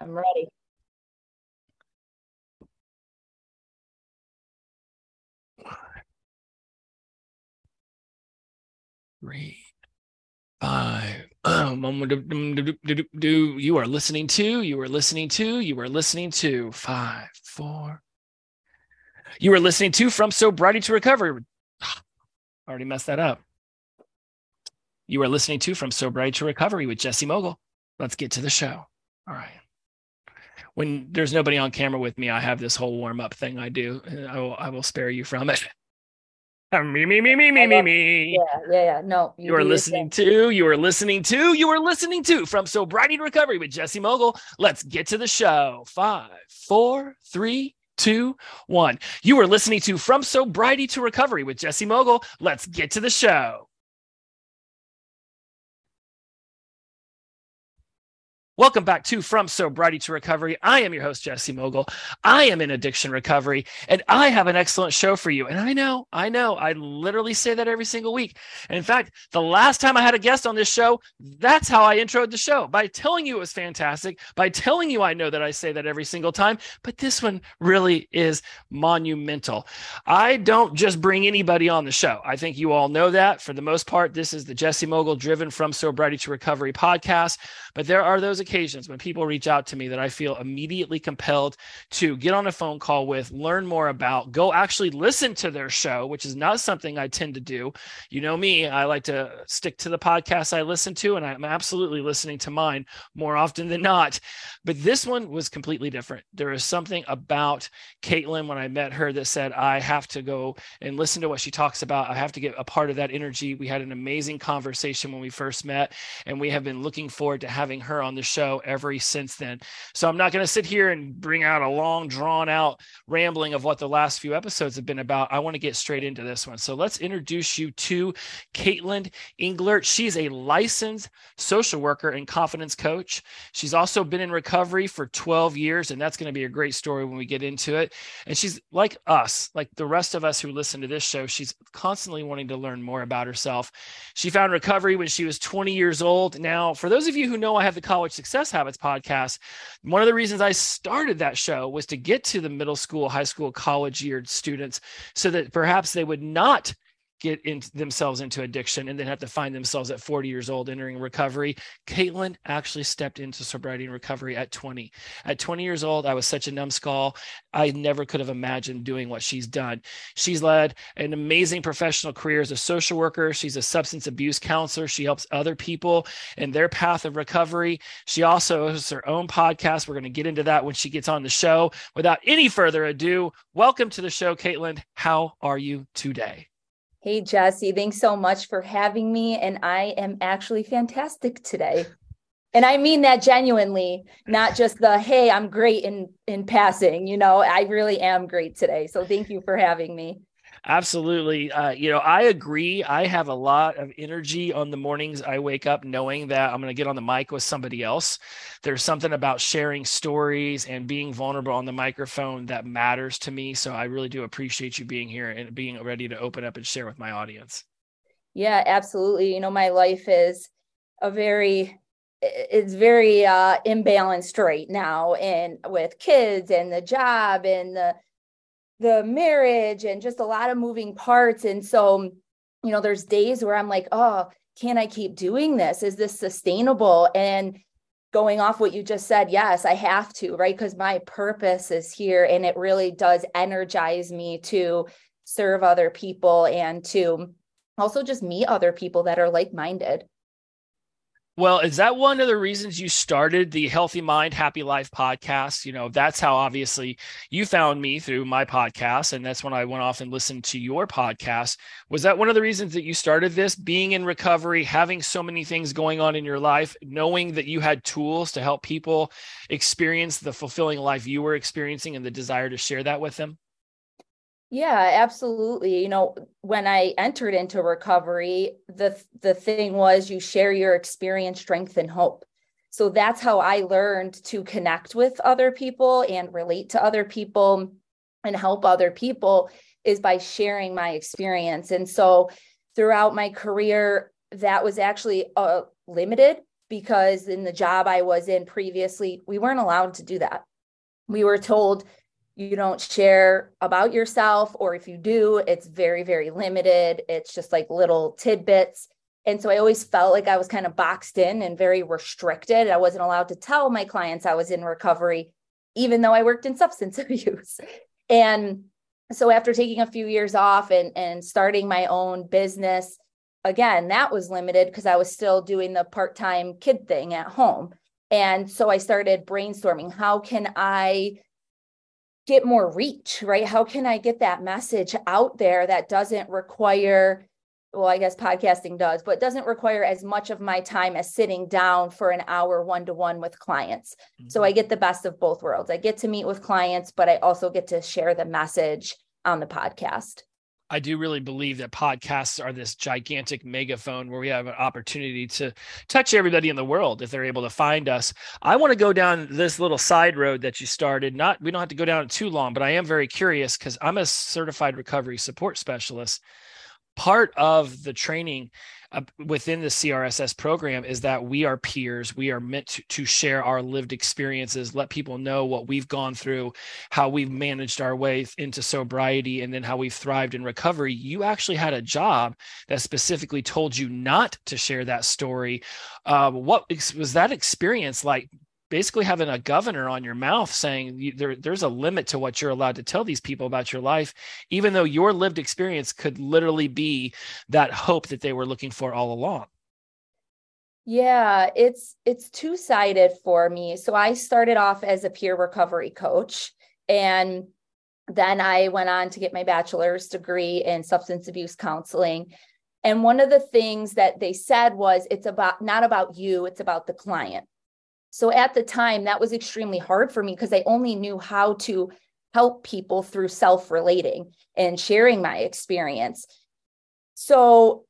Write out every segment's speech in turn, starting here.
I'm ready. Three, five. You are listening to, you are listening to, you are listening to five, four. You are listening to From Sobriety to Recovery. Already messed that up. You are listening to From Sobriety to Recovery with Jesse Mogul. Let's get to the show. All right when there's nobody on camera with me, I have this whole warm up thing I do. I will, I will spare you from it. Um, me, me, me, me, me, me, me. Yeah, yeah, yeah. No, you, you are listening to, you are listening to, you are listening to from Sobriety to Recovery with Jesse Mogul. Let's get to the show. Five, four, three, two, one. You are listening to From Sobriety to Recovery with Jesse Mogul. Let's get to the show. Welcome back to From Sobriety to Recovery. I am your host, Jesse Mogul. I am in addiction recovery, and I have an excellent show for you. And I know, I know, I literally say that every single week. And in fact, the last time I had a guest on this show, that's how I introed the show by telling you it was fantastic, by telling you I know that I say that every single time. But this one really is monumental. I don't just bring anybody on the show. I think you all know that. For the most part, this is the Jesse Mogul driven From Sobriety to Recovery podcast. But there are those occasions when people reach out to me that I feel immediately compelled to get on a phone call with, learn more about, go actually listen to their show, which is not something I tend to do. You know me, I like to stick to the podcasts I listen to, and I'm absolutely listening to mine more often than not. But this one was completely different. There is something about Katelyn when I met her that said, I have to go and listen to what she talks about. I have to get a part of that energy. We had an amazing conversation when we first met, and we have been looking forward to having her on the show show ever since then. So I'm not going to sit here and bring out a long, drawn out rambling of what the last few episodes have been about. I want to get straight into this one. So let's introduce you to Katelyn Englert. She's a licensed social worker and confidence coach. She's also been in recovery for 12 years, and that's going to be a great story when we get into it. And she's like us, like the rest of us who listen to this show, she's constantly wanting to learn more about herself. She found recovery when she was 20 years old. Now, for those of you who know I have the college success Success Habits podcast. One of the reasons I started that show was to get to the middle school, high school, college year students so that perhaps they would not get into themselves into addiction and then have to find themselves at 40 years old entering recovery. Katelyn actually stepped into sobriety and recovery at 20. At 20 years old, I was such a numbskull. I never could have imagined doing what she's done. She's led an amazing professional career as a social worker. She's a substance abuse counselor. She helps other people in their path of recovery. She also has her own podcast. We're going to get into that when she gets on the show. Without any further ado, welcome to the show, Katelyn. How are you today? Hey, Jesse, thanks so much for having me. And I am actually fantastic today. And I mean that genuinely, not just the hey, I'm great in in passing. You know, I really am great today. So thank you for having me. Absolutely. Uh, you know, I agree. I have a lot of energy on the mornings I wake up knowing that I'm going to get on the mic with somebody else. There's something about sharing stories and being vulnerable on the microphone that matters to me. So I really do appreciate you being here and being ready to open up and share with my audience. Yeah, absolutely. You know, my life is a very it's very uh imbalanced right now and with kids and the job and the the marriage and just a lot of moving parts. And so, you know, there's days where I'm like, oh, can I keep doing this? Is this sustainable? And going off what you just said, yes, I have to, right? Because my purpose is here and it really does energize me to serve other people and to also just meet other people that are like minded. Well, is that one of the reasons you started the Healthy Mind, Happy Life podcast? You know, that's how obviously you found me through my podcast. And that's when I went off and listened to your podcast. Was that one of the reasons that you started this? Being in recovery, having so many things going on in your life, knowing that you had tools to help people experience the fulfilling life you were experiencing and the desire to share that with them? Yeah, absolutely. You know, when I entered into recovery, the the thing was you share your experience, strength and hope. So that's how I learned to connect with other people and relate to other people and help other people is by sharing my experience. And so throughout my career that was actually uh, limited because in the job I was in previously, we weren't allowed to do that. We were told you don't share about yourself, or if you do, it's very, very limited. It's just like little tidbits. And so I always felt like I was kind of boxed in and very restricted. I wasn't allowed to tell my clients I was in recovery, even though I worked in substance abuse. And so after taking a few years off and, and starting my own business, again, that was limited because I was still doing the part time kid thing at home. And so I started brainstorming how can I get more reach, right? How can I get that message out there that doesn't require, well, I guess podcasting does, but doesn't require as much of my time as sitting down for an hour one to one with clients. Mm-hmm. So I get the best of both worlds. I get to meet with clients, but I also get to share the message on the podcast. I do really believe that podcasts are this gigantic megaphone where we have an opportunity to touch everybody in the world if they're able to find us. I want to go down this little side road that you started. Not we don't have to go down it too long, but I am very curious because I'm a certified recovery support specialist. Part of the training within the CRSS program is that we are peers. We are meant to, to share our lived experiences, let people know what we've gone through, how we've managed our way into sobriety, and then how we've thrived in recovery. You actually had a job that specifically told you not to share that story. Uh, what was that experience like basically having a governor on your mouth saying there, there's a limit to what you're allowed to tell these people about your life, even though your lived experience could literally be that hope that they were looking for all along. Yeah, it's it's two-sided for me. So I started off as a peer recovery coach and then I went on to get my bachelor's degree in substance abuse counseling. And one of the things that they said was it's about not about you, it's about the client. So at the time, that was extremely hard for me because I only knew how to help people through self relating and sharing my experience. So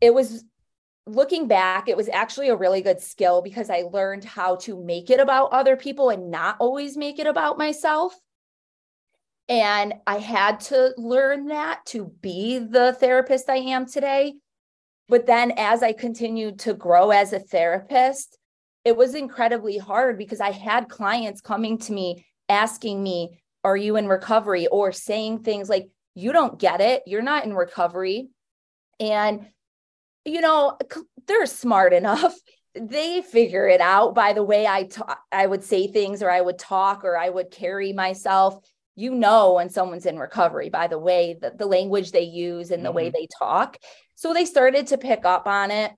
it was looking back, it was actually a really good skill because I learned how to make it about other people and not always make it about myself. And I had to learn that to be the therapist I am today. But then as I continued to grow as a therapist, it was incredibly hard because I had clients coming to me asking me, Are you in recovery? or saying things like, You don't get it. You're not in recovery. And, you know, they're smart enough. They figure it out by the way I talk, I would say things or I would talk or I would carry myself. You know when someone's in recovery by the way that the language they use and the mm-hmm. way they talk. So they started to pick up on it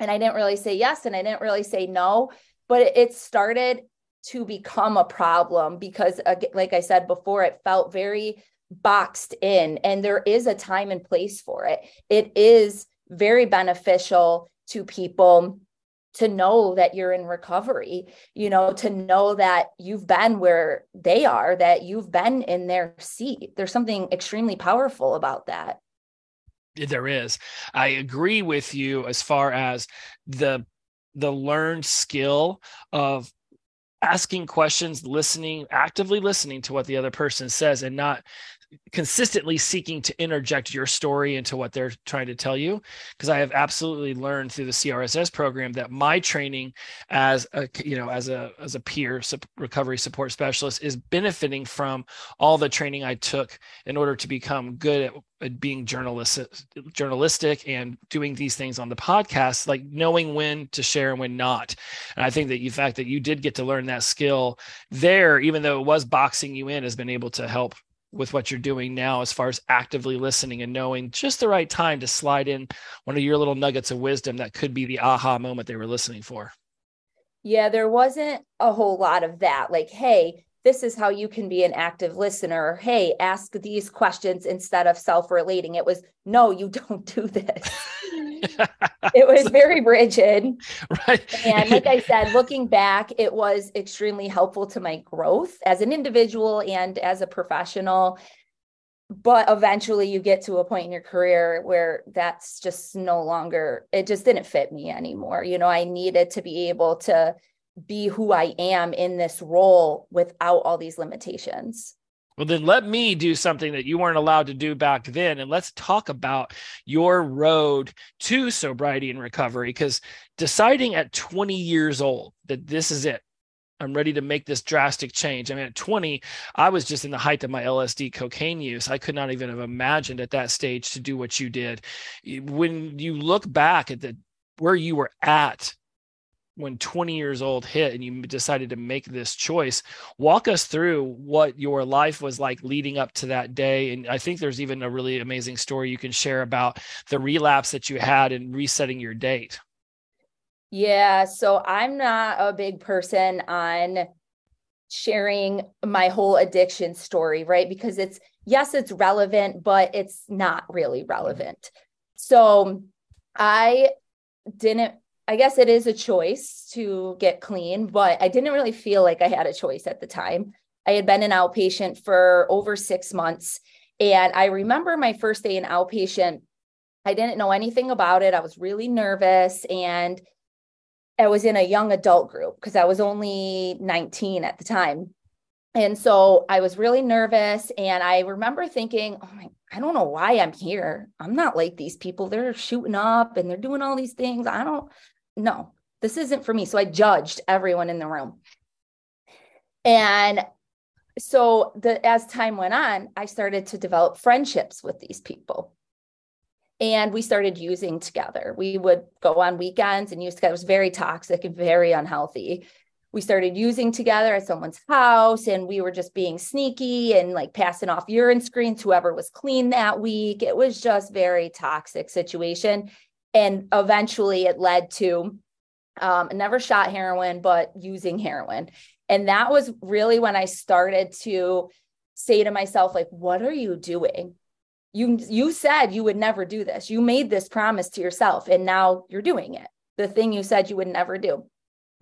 and I didn't really say yes and I didn't really say no, but it started to become a problem because, like I said before, it felt very boxed in, and there is a time and place for it. It is very beneficial to people to know that you're in recovery, you know, to know that you've been where they are, that you've been in their seat. There's something extremely powerful about that there is. I agree with you as far as the the learned skill of asking questions listening actively listening to what the other person says and not consistently seeking to interject your story into what they're trying to tell you because i have absolutely learned through the crss program that my training as a you know as a as a peer recovery support specialist is benefiting from all the training i took in order to become good at, being journalistic journalistic and doing these things on the podcast like knowing when to share and when not. And i think that the fact that you did get to learn that skill there even though it was boxing you in has been able to help with what you're doing now as far as actively listening and knowing just the right time to slide in one of your little nuggets of wisdom that could be the aha moment they were listening for. Yeah there wasn't a whole lot of that. Like hey this is how you can be an active listener hey ask these questions instead of self-relating it was no you don't do this it was very rigid. Right. And like I said, looking back, it was extremely helpful to my growth as an individual and as a professional. But eventually you get to a point in your career where that's just no longer, it just didn't fit me anymore. You know, I needed to be able to be who I am in this role without all these limitations. Well, then let me do something that you weren't allowed to do back then. And let's talk about your road to sobriety and recovery. Because deciding at 20 years old that this is it, I'm ready to make this drastic change. I mean, at 20, I was just in the height of my LSD cocaine use. I could not even have imagined at that stage to do what you did. When you look back at the where you were at when 20 years old hit and you decided to make this choice, walk us through what your life was like leading up to that day. And I think there's even a really amazing story you can share about the relapse that you had and resetting your date. Yeah, so I'm not a big person on sharing my whole addiction story, right? Because it's, yes, it's relevant, but it's not really relevant. So I didn't, I guess it is a choice to get clean, but I didn't really feel like I had a choice at the time. I had been an outpatient for over six months. And I remember my first day in outpatient, I didn't know anything about it. I was really nervous and I was in a young adult group because I was only 19 at the time. And so I was really nervous. And I remember thinking, oh my, I don't know why I'm here. I'm not like these people. They're shooting up and they're doing all these things. I don't know. This isn't for me. So I judged everyone in the room. And so the as time went on, I started to develop friendships with these people and we started using together. We would go on weekends and use together. It was very toxic and very unhealthy. We started using together at someone's house and we were just being sneaky and like passing off urine screens whoever was clean that week. It was just very toxic situation. And eventually it led to um, never shot heroin, but using heroin. And that was really when I started to say to myself, like, what are you doing? you you said you would never do this. You made this promise to yourself and now you're doing it. The thing you said you would never do.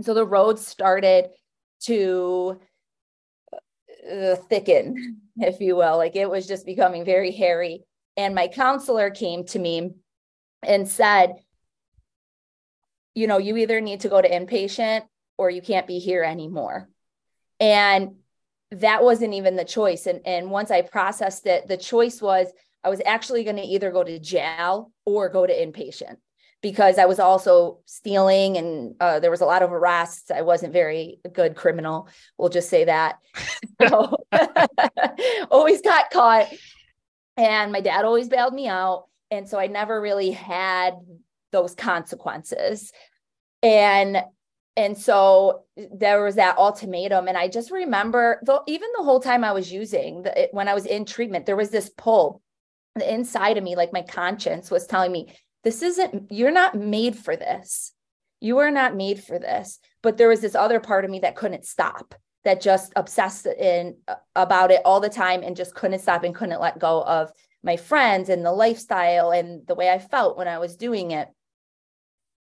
So the road started to uh, thicken if you will. Like it was just becoming very hairy. And my counselor came to me and said you know you either need to go to inpatient or you can't be here anymore and that wasn't even the choice and and once i processed it the choice was I was actually going to either go to jail or go to inpatient because I was also stealing and uh, there was a lot of arrests. I wasn't very good criminal. We'll just say that. So, always got caught. And my dad always bailed me out. And so I never really had those consequences. And and so there was that ultimatum and i just remember though even the whole time i was using the, when i was in treatment there was this pull inside of me, like my conscience was telling me, this isn't, you're not made for this. You are not made for this. But there was this other part of me that couldn't stop, that just obsessed in uh, about it all the time and just couldn't stop and couldn't let go of my friends and the lifestyle and the way I felt when I was doing it.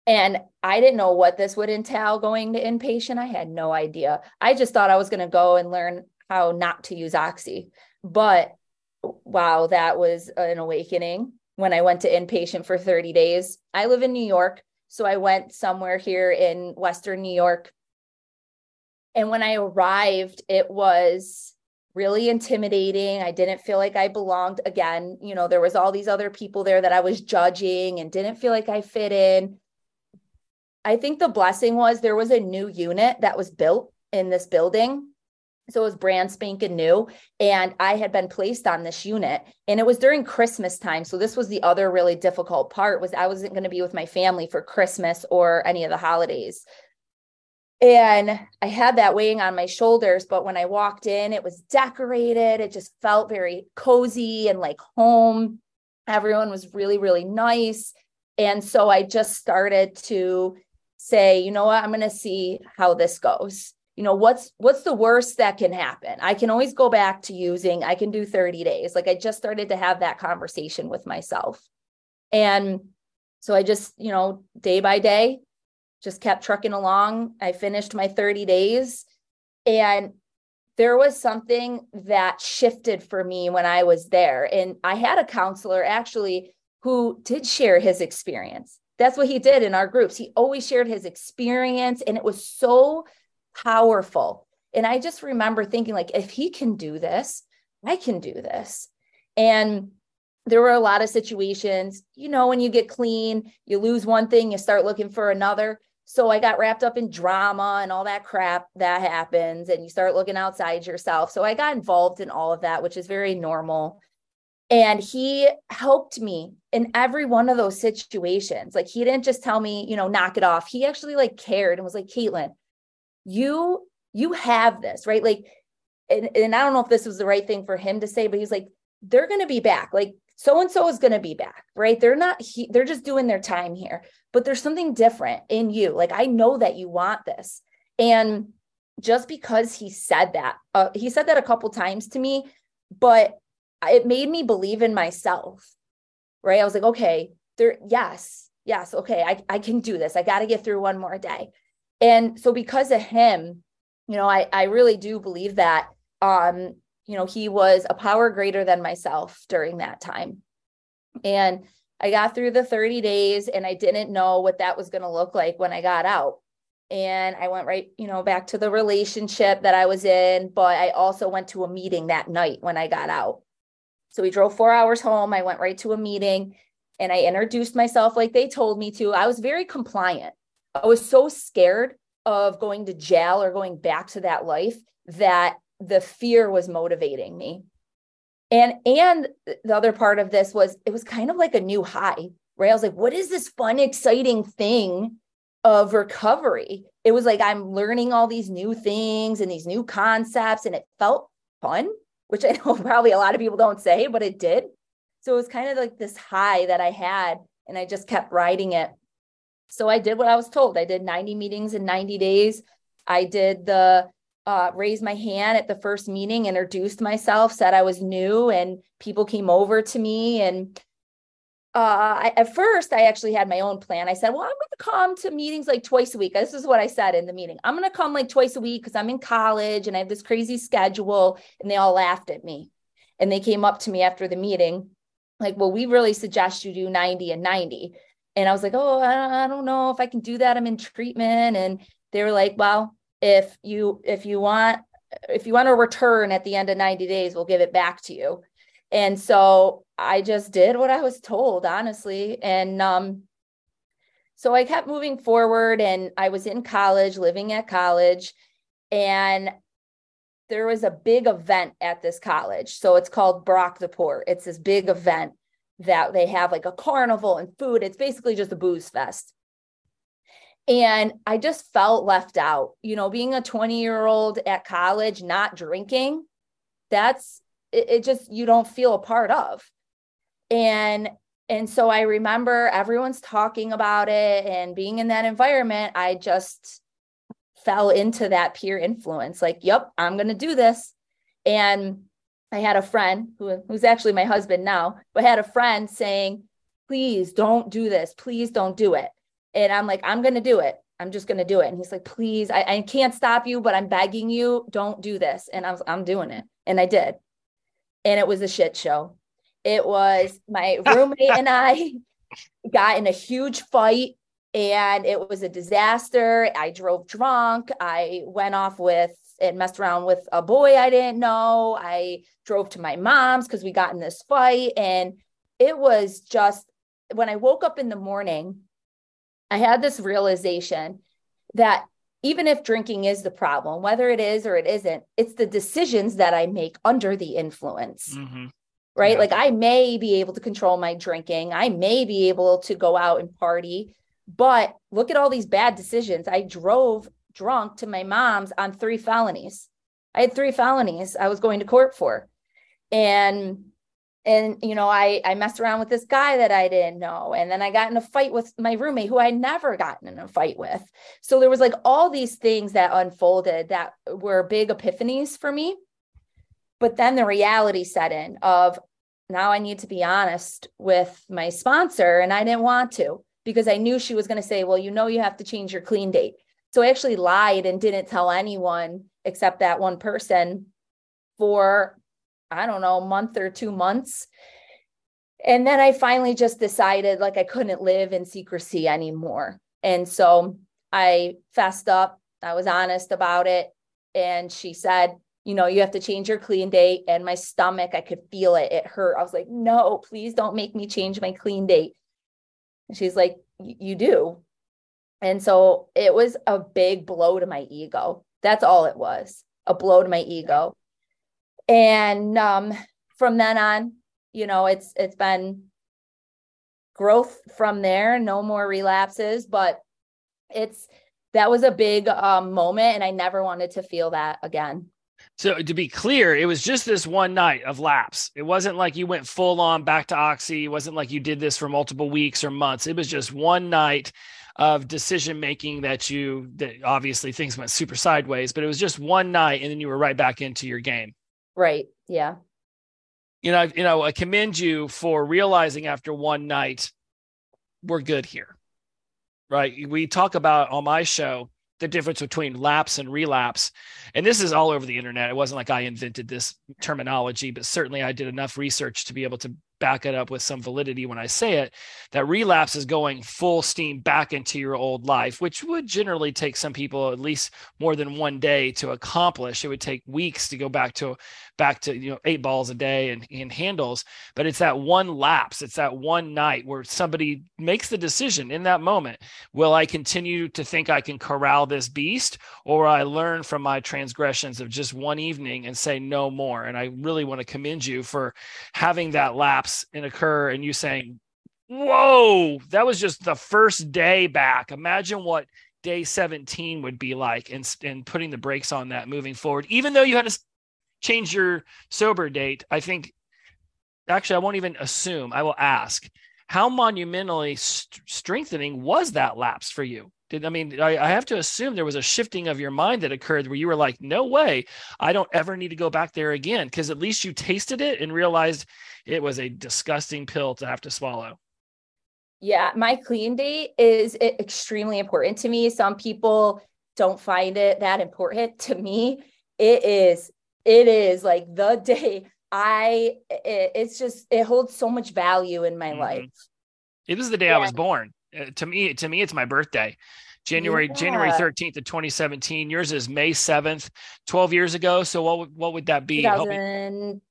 And I didn't know what this would entail going to inpatient. I had no idea. I just thought I was going to go and learn how not to use Oxy. But wow, that was an awakening when I went to inpatient for 30 days. I live in New York. So I went somewhere here in Western New York. And when I arrived, it was really intimidating. I didn't feel like I belonged. Again, you know, there was all these other people there that I was judging and didn't feel like I fit in. I think the blessing was there was a new unit that was built in this building so it was brand spanking new. And I had been placed on this unit and it was during Christmas time. So this was the other really difficult part was I wasn't going to be with my family for Christmas or any of the holidays. And I had that weighing on my shoulders. But when I walked in, it was decorated. It just felt very cozy and like home. Everyone was really, really nice. And so I just started to say, you know what, I'm going to see how this goes you know what's what's the worst that can happen i can always go back to using i can do 30 days like i just started to have that conversation with myself and so i just you know day by day just kept trucking along i finished my 30 days and there was something that shifted for me when i was there and i had a counselor actually who did share his experience that's what he did in our groups he always shared his experience and it was so powerful. And I just remember thinking, like, if he can do this, I can do this. And there were a lot of situations, you know, when you get clean, you lose one thing, you start looking for another. So I got wrapped up in drama and all that crap that happens, and you start looking outside yourself. So I got involved in all of that, which is very normal. And he helped me in every one of those situations. Like he didn't just tell me, you know, knock it off. He actually like cared and was like, Katelyn, you you have this, right? Like, and, and I don't know if this was the right thing for him to say, but he's like, they're gonna be back. Like so and so is going to be back, right? They're not, he, they're just doing their time here, but there's something different in you. Like, I know that you want this. And just because he said that, uh, he said that a couple times to me, but it made me believe in myself, right? I was like, okay, there, yes, yes, okay, I, I can do this. I got to get through one more day. And so because of him, you know, I, I really do believe that um, you know, he was a power greater than myself during that time. And I got through the 30 days and I didn't know what that was going to look like when I got out. And I went right, you know, back to the relationship that I was in, but I also went to a meeting that night when I got out. So we drove four hours home. I went right to a meeting and I introduced myself like they told me to. I was very compliant. I was so scared of going to jail or going back to that life that the fear was motivating me. And and the other part of this was it was kind of like a new high right? I was like what is this fun exciting thing of recovery? It was like i'm learning all these new things and these new concepts and it felt fun which i know probably a lot of people don't say but it did. So it was kind of like this high that i had and i just kept riding it. So i did what i was told. I did 90 meetings in 90 days. I did the uh, raised my hand at the first meeting, introduced myself, said I was new, and people came over to me. And uh, I, at first, I actually had my own plan. I said, Well, I'm going to come to meetings like twice a week. This is what I said in the meeting. I'm going to come like twice a week because I'm in college and I have this crazy schedule. And they all laughed at me. And they came up to me after the meeting, like, Well, we really suggest you do 90 and 90. And I was like, Oh, I don't know if I can do that. I'm in treatment. And they were like, Well, if you if you want if you want to return at the end of 90 days we'll give it back to you. And so i just did what i was told honestly. And um so i kept moving forward and i was in college living at college and there was a big event at this college. So it's called brock the port it's this big event that they have like a carnival and food. It's basically just a booze fest and I just felt left out. You know, being a 20 year old at college, not drinking, that's it, it, just, you don't feel a part of. And, and so I remember everyone's talking about it and being in that environment. I just fell into that peer influence like, yep, I'm going to do this. And I had a friend who, who's actually my husband now, but had a friend saying, please don't do this. Please don't do it. And I'm like, I'm going to do it. I'm just going to do it. And he's like, please, I, I can't stop you, but I'm begging you, don't do this. And I was, I'm doing it. And I did. And it was a shit show. It was my roommate and I got in a huge fight and it was a disaster. I drove drunk. I went off with and messed around with a boy I didn't know. I drove to my mom's because we got in this fight. And it was just when I woke up in the morning, I had this realization that even if drinking is the problem, whether it is or it isn't, it's the decisions that I make under the influence. Mm-hmm. Right. Yeah. Like I may be able to control my drinking. I may be able to go out and party, but look at all these bad decisions. I drove drunk to my mom's on three felonies. I had three felonies I was going to court for. And and you know i i messed around with this guy that i didn't know and then i got in a fight with my roommate who i never gotten in a fight with. So there was like all these things that unfolded that were big epiphanies for me. But then the reality set in of now i need to be honest with my sponsor and i didn't want to because i knew she was going to say well you know you have to change your clean date. So i actually lied and didn't tell anyone except that one person for I don't know, month or two months. And then I finally just decided like I couldn't live in secrecy anymore. And so I fessed up. I was honest about it. And she said, you know, you have to change your clean date. And my stomach, I could feel it. It hurt. I was like, no, please don't make me change my clean date. And she's like, you do. And so it was a big blow to my ego. That's all it was a blow to my ego. And um, from then on, you know, it's it's been growth from there, no more relapses, but it's that was a big um, moment and I never wanted to feel that again. So to be clear, it was just this one night of lapse. It wasn't like you went full on back to oxy. It wasn't like you did this for multiple weeks or months. It was just one night of decision making that you that obviously things went super sideways, but it was just one night and then you were right back into your game. Right. Yeah. You know, you know, I commend you for realizing after one night we're good here. Right? We talk about on my show the difference between lapse and relapse. And this is all over the internet. It wasn't like I invented this terminology, but certainly I did enough research to be able to back it up with some validity when I say it, that relapse is going full steam back into your old life, which would generally take some people at least more than one day to accomplish. It would take weeks to go back to back to you know eight balls a day and, and handles. But it's that one lapse, it's that one night where somebody makes the decision in that moment. Will I continue to think I can corral this beast, or I learn from my transgressions of just one evening and say no more? And I really want to commend you for having that lapse and occur and you saying, whoa, that was just the first day back. Imagine what day 17 would be like and, and putting the brakes on that moving forward, even though you had to change your sober date. I think actually, I won't even assume, I will ask how monumentally st- strengthening was that lapse for you? Did I mean I, I, have to assume there was a shifting of your mind that occurred where you were like, no way, I don't ever need to go back there again because at least you tasted it and realized it was a disgusting pill to have to swallow. Yeah, my clean date is extremely important to me. Some people don't find it that important. To me, it is. It is like the day I. It, it's just it holds so much value in my mm-hmm. life. It was the day yeah. I was born. Uh, to me, to me, it's my birthday. January yeah. January 13th of 2017. Yours is May 7th, 12 years ago. So what would what would that be? 2000,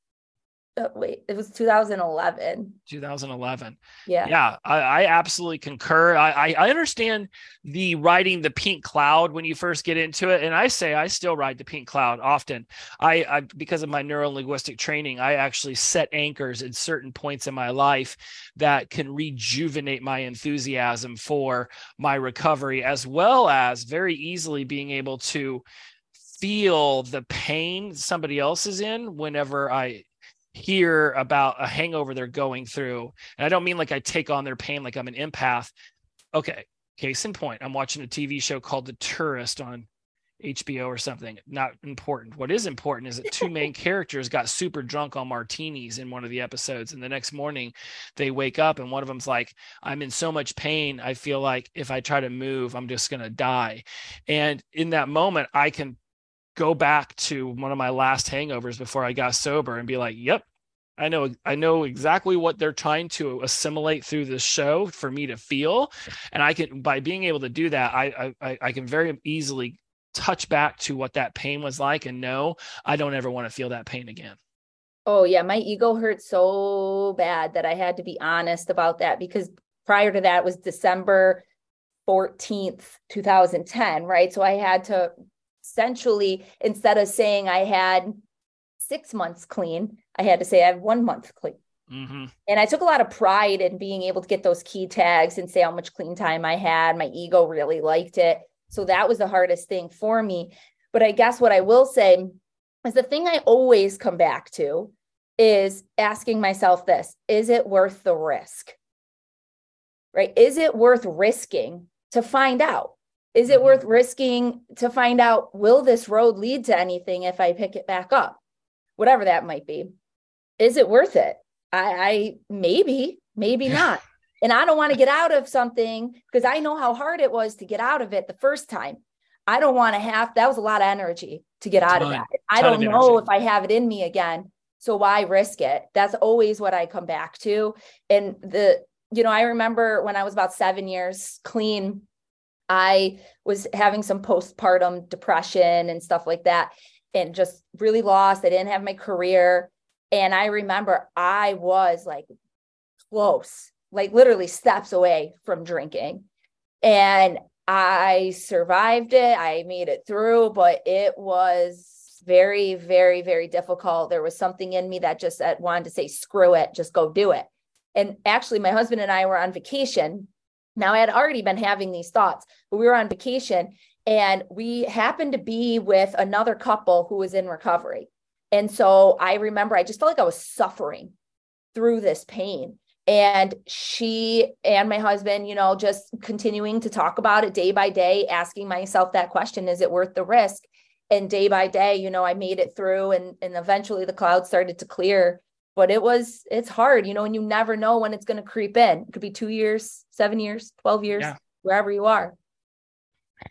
uh, wait, it was 2011. 2011. Yeah. Yeah. I, I absolutely concur. I, I, I, understand the riding the pink cloud when you first get into it. And I say I still ride the pink cloud often. I, I because of my neuro linguistic training, I actually set anchors at certain points in my life that can rejuvenate my enthusiasm for my recovery, as well as very easily being able to feel the pain somebody else is in whenever I hear about a hangover they're going through. And I don't mean like I take on their pain like I'm an empath. Okay, case in point, I'm watching a TV show called The Tourist on HBO or something. Not important. What is important is that two main characters got super drunk on martinis in one of the episodes. And the next morning they wake up and one of them's like, I'm in so much pain. I feel like if I try to move, I'm just going to die. And in that moment, I can go back to one of my last hangovers before I got sober and be like, yep, I know I know exactly what they're trying to assimilate through this show for me to feel. And I can by being able to do that, I I, I can very easily touch back to what that pain was like and know I don't ever want to feel that pain again. Oh yeah, my ego hurt so bad that I had to be honest about that because prior to that was December 14th, 2010, right? So I had to essentially instead of saying I had six months clean, I had to say I have one month clean. Mm-hmm. And I took a lot of pride in being able to get those key tags and say how much clean time I had. My ego really liked it. So that was the hardest thing for me. But I guess what I will say is the thing I always come back to is asking myself this is it worth the risk? Right? Is it worth risking to find out? Is it mm-hmm. worth risking to find out will this road lead to anything if I pick it back up? Whatever that might be. Is it worth it? I, I maybe, maybe not. And I don't want to get out of something because I know how hard it was to get out of it the first time. I don't want to have that was a lot of energy to get out ton, of that. I don't know if I have it in me again. So why risk it? That's always what I come back to. And the, you know, I remember when I was about seven years clean, I was having some postpartum depression and stuff like that. and just really lost. I didn't have my career. And I remember I was like close, like literally steps away from drinking. And I survived it. I made it through, but it was very, very, very difficult. There was something in me that just wanted to say, screw it, just go do it. And actually, my husband and I were on vacation. Now, I had already been having these thoughts, but we were on vacation and we happened to be with another couple who was in recovery. And so I remember I just felt like I was suffering through this pain. And she and my husband, you know, just continuing to talk about it day by day, asking myself that question is it worth the risk? And day by day, you know, I made it through and, and eventually the cloud started to clear. But it was, it's hard, you know, and you never know when it's going to creep in. It could be two years, seven years, 12 years, yeah. wherever you are.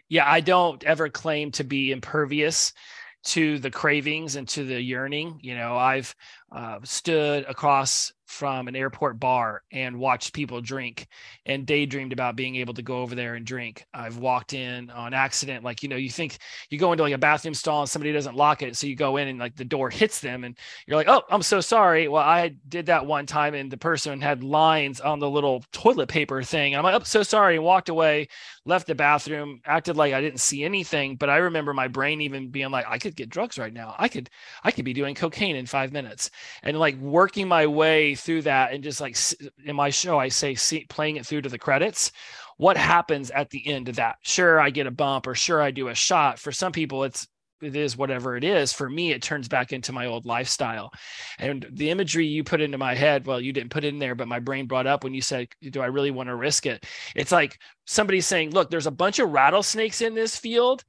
Yeah, I don't ever claim to be impervious to the cravings and to the yearning. You know, I've uh, stood across from an airport bar and watched people drink and daydreamed about being able to go over there and drink. I've walked in on accident. Like, you know, you think you go into like a bathroom stall and somebody doesn't lock it. So you go in and like the door hits them and you're like, oh, I'm so sorry. Well, I did that one time and the person had lines on the little toilet paper thing. And I'm like, oh, so sorry. And walked away, left the bathroom, acted like I didn't see anything. But I remember my brain even being like, I could get drugs right now. I could, I could be doing cocaine in five minutes and like working my way through that and just like in my show i say see, playing it through to the credits. What happens at the end of that? Sure i get a bump or sure i do a shot. For some people it's it is whatever it is. For me it turns back into my old lifestyle. And the imagery you put into my head well you didn't put it in there but my brain brought up when you said do i really want to risk it? It's like somebody saying look there's a bunch of rattlesnakes in this field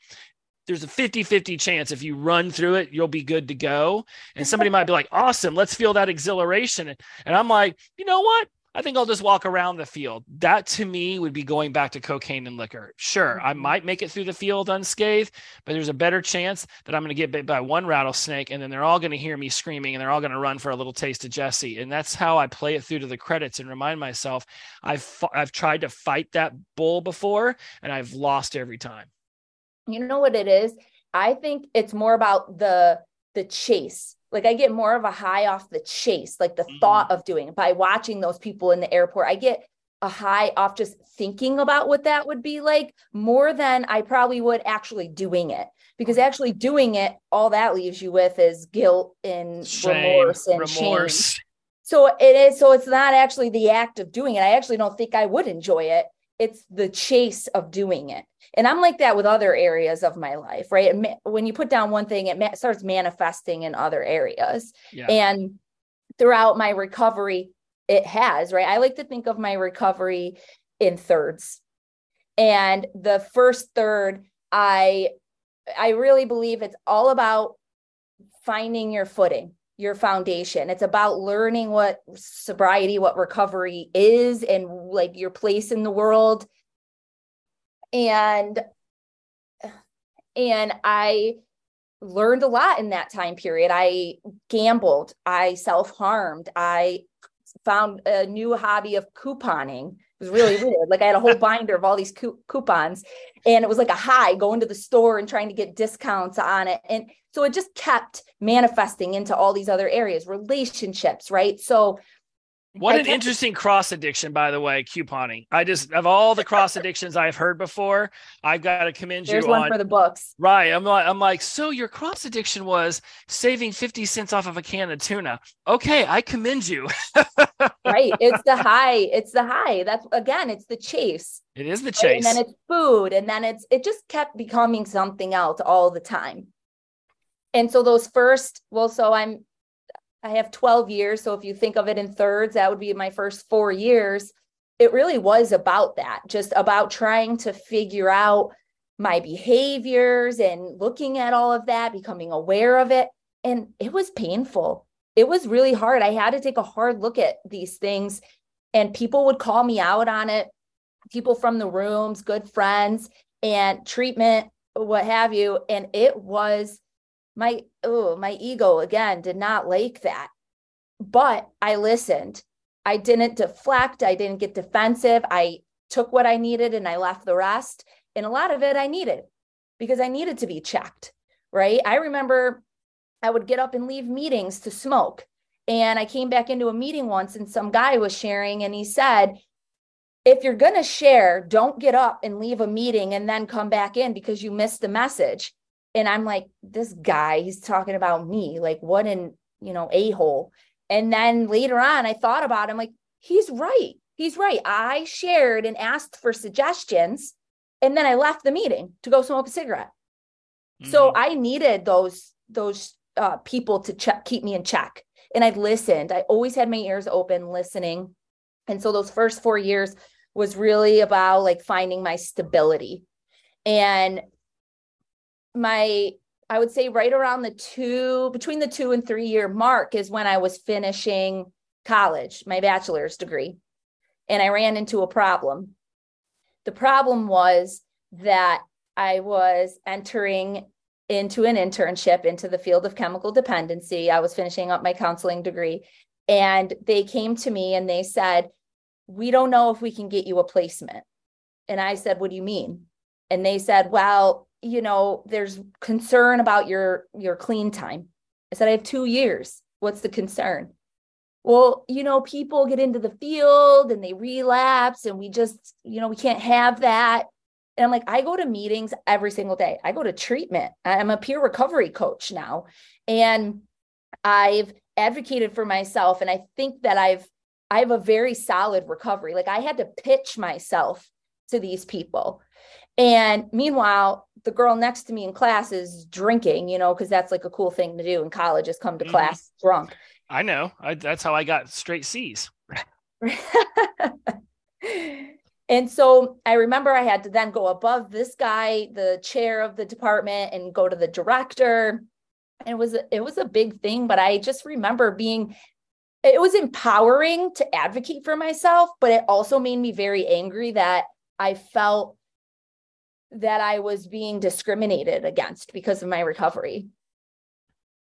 there's a 50 50 chance if you run through it, you'll be good to go. And somebody might be like, awesome, let's feel that exhilaration. And I'm like, you know what? I think I'll just walk around the field. That to me would be going back to cocaine and liquor. Sure, I mm-hmm. might make it through the field unscathed, but there's a better chance that I'm going to get bit by one rattlesnake and then they're all going to hear me screaming and they're all going to run for a little taste of Jesse. And that's how I play it through to the credits and remind myself I've I've tried to fight that bull before and I've lost every time you know what it is? I think it's more about the the chase. Like i get more of a high off the chase like the mm-hmm. thought of doing it by watching those people in the airport. I get a high off just thinking about what that would be like more than i probably would actually doing it. Because actually doing it all that leaves you with is guilt and Shame, remorse and remorse. shame. So it is so it's not actually the act of doing it. I actually don't think i would enjoy it it's the chase of doing it. And i'm like that with other areas of my life right? When you put down one thing it starts manifesting in other areas. Yeah. and throughout my recovery it has right? I like to think of my recovery in thirds. And the first third i i really believe it's all about finding your footing your foundation. It's about learning what sobriety, what recovery is, and like your place in the world. And and I learned a lot in that time period. I gambled, I self-harmed, I found a new hobby of couponing. It was really weird. Like I had a whole binder of all these coupons, and it was like a high going to the store and trying to get discounts on it. And so it just kept manifesting into all these other areas, relationships, right? So what I an interesting cross addiction, by the way, couponing. I just of all the cross addictions I've heard before, I've got to commend There's you There's one on for the books. Right. I'm like, I'm like, so your cross addiction was saving 50 cents off of a can of tuna. Okay, I commend you. right. It's the high. It's the high. That's again, it's the chase. It is the chase. And then it's food. And then it's it just kept becoming something else all the time and so those first well so i'm i have 12 years. So if you think of it in thirds that would be my first four years. It really was about that just about trying to figure out my behaviors and looking at all of that becoming aware of it. And it was painful. It was really hard. I had to take a hard look at these things and people would call me out on it. People from the rooms good friends and treatment what have you. And it was my oh my ego again did not like that. But i listened. I didn't deflect. I didn't get defensive. I took what i needed and i left the rest. And a lot of it i needed because i needed to be checked right? I remember I would get up and leave meetings to smoke. And I came back into a meeting once and some guy was sharing and he said, if you're going to share, don't get up and leave a meeting and then come back in because you missed the message. And I'm like, this guy, he's talking about me. Like, what an, you know, a hole. And then later on, I thought about him like, he's right. He's right. I shared and asked for suggestions. And then I left the meeting to go smoke a cigarette. Mm-hmm. So I needed those, those uh, people to check, keep me in check. And I listened. I always had my ears open, listening. And so those first four years was really about like finding my stability. And my I would say right around the two, between the two and three year mark is when I was finishing college, my bachelor's degree. And I ran into a problem. The problem was that I was entering into an internship into the field of chemical dependency. I was finishing up my counseling degree. And they came to me and they said, We don't know if we can get you a placement. And I said, What do you mean? And they said, Well, you know, there's concern about your your clean time. I said, I have two years. What's the concern? Well, you know, people get into the field and they relapse, and we just, you know, we can't have that. And I'm like, I go to meetings every single day. I go to treatment. I'm a peer recovery coach now. And I've advocated for myself. And I think that I've I have a very solid recovery. Like I had to pitch myself to these people. And meanwhile, the girl next to me in class is drinking, you know, because that's like a cool thing to do in college is come to mm-hmm. class drunk. I know. I, that's how I got straight C's. and so I remember I had to then go above this guy, the chair of the department, and go to the director. And it was it was a big thing, but I just remember being it was empowering to advocate for myself, but it also made me very angry that I felt that I was being discriminated against because of my recovery.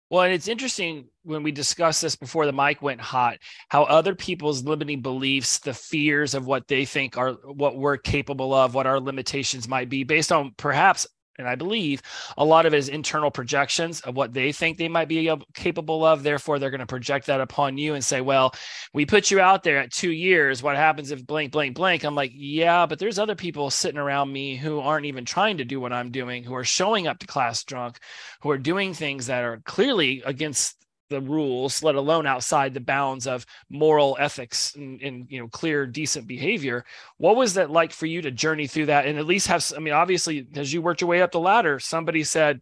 Well, and it's interesting when we discussed this before the mic went hot, how other people's limiting beliefs, the fears of what they think are what we're capable of, what our limitations might be, based on perhaps and I believe a lot of it is internal projections of what they think they might be capable of. Therefore, they're going to project that upon you and say, well, we put you out there at two years. What happens if blank, blank, blank? I'm like, yeah, but there's other people sitting around me who aren't even trying to do what I'm doing, who are showing up to class drunk, who are doing things that are clearly against the rules, let alone outside the bounds of moral ethics and, and, you know clear, decent behavior. What was that like for you to journey through that and at least have? I mean, obviously, as you worked your way up the ladder, somebody said,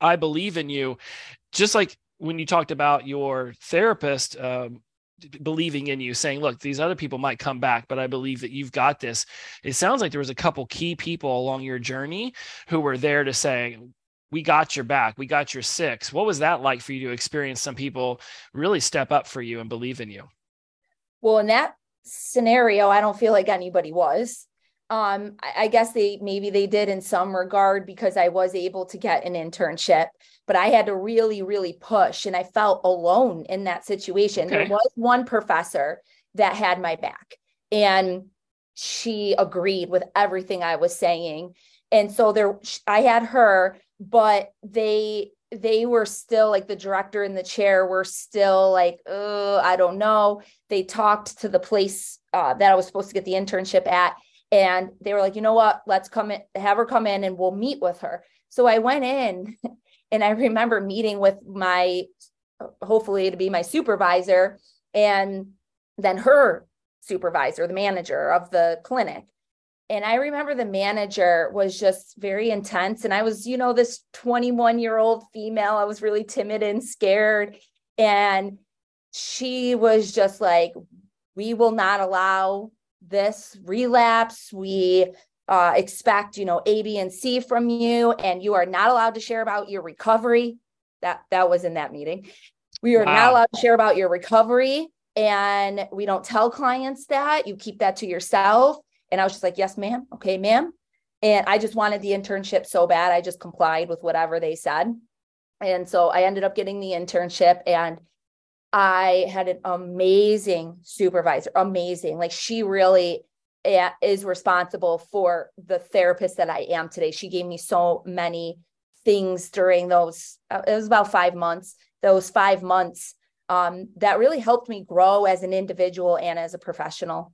"I believe in you," just like when you talked about your therapist. Um, believing in you saying look these other people might come back but i believe that you've got this it sounds like there was a couple key people along your journey who were there to say we got your back. We got your six. What was that like for you to experience some people really step up for you and believe in you? Well, in that scenario, I don't feel like anybody was. Um, I, I guess they maybe they did in some regard because I was able to get an internship, but I had to really, really push and I felt alone in that situation. Okay. There was one professor that had my back and she agreed with everything I was saying. And so there I had her but they they were still like the director and the chair were still like oh i don't know. They talked to the place uh, that i was supposed to get the internship at and they were like you know what? Let's come in have her come in and we'll meet with her. So i went in and i remember meeting with my hopefully to be my supervisor and then her supervisor the manager of the clinic and I remember the manager was just very intense. And I was, you know, this 21 year old female. I was really timid and scared. And she was just like, we will not allow this relapse. We uh, expect, you know, A, B, and C from you, and you are not allowed to share about your recovery. That that was in that meeting. We are wow. not allowed to share about your recovery, and we don't tell clients that. You keep that to yourself. And I was just like, yes, ma'am. Okay, ma'am. And I just wanted the internship so bad. I just complied with whatever they said. And so I ended up getting the internship and I had an amazing supervisor, amazing. Like she really is responsible for the therapist that I am today. She gave me so many things during those uh, it was about five months those five months um, that really helped me grow as an individual and as a professional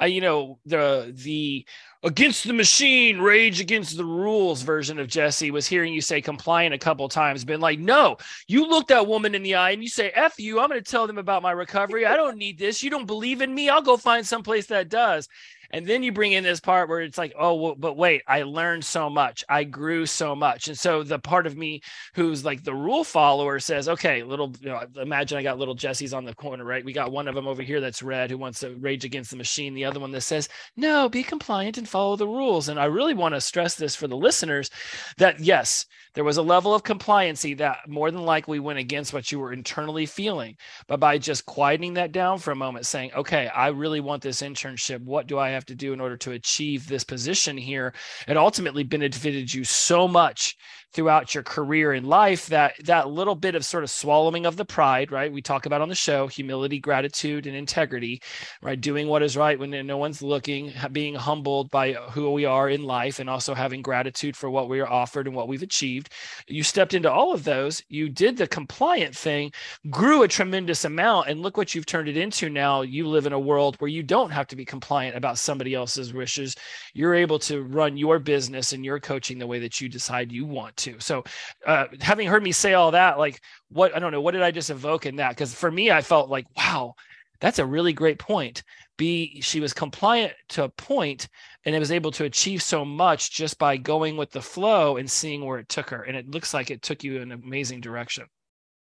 uh, you know the the against the machine rage against the rules version of jesse was hearing you say compliant a couple times been like no you look that woman in the eye and you say f you i'm going to tell them about my recovery i don't need this you don't believe in me i'll go find someplace that does and then you bring in this part where it's like, oh, well, but wait, I learned so much. I grew so much. And so the part of me who's like the rule follower says, okay, little, you know, imagine I got little Jesse's on the corner, right? We got one of them over here that's red who wants to rage against the machine. The other one that says, no, be compliant and follow the rules. And I really want to stress this for the listeners that yes, there was a level of compliancy that more than likely went against what you were internally feeling. But by just quieting that down for a moment, saying, okay, I really want this internship. What do I have to do in order to achieve this position here? It ultimately benefited you so much throughout your career in life that that little bit of sort of swallowing of the pride right? We talk about on the show humility gratitude and integrity right? Doing what is right when no one's looking being humbled by who we are in life and also having gratitude for what we are offered and what we've achieved. You stepped into all of those. You did the compliant thing grew a tremendous amount and look what you've turned it into now. You live in a world where you don't have to be compliant about somebody else's wishes. You're able to run your business and your coaching the way that you decide you want to. So, uh, having heard me say all that, like, what I don't know, what did I just evoke in that? Because for me, I felt like, wow, that's a really great point. B, she was compliant to a point and it was able to achieve so much just by going with the flow and seeing where it took her. And it looks like it took you in an amazing direction.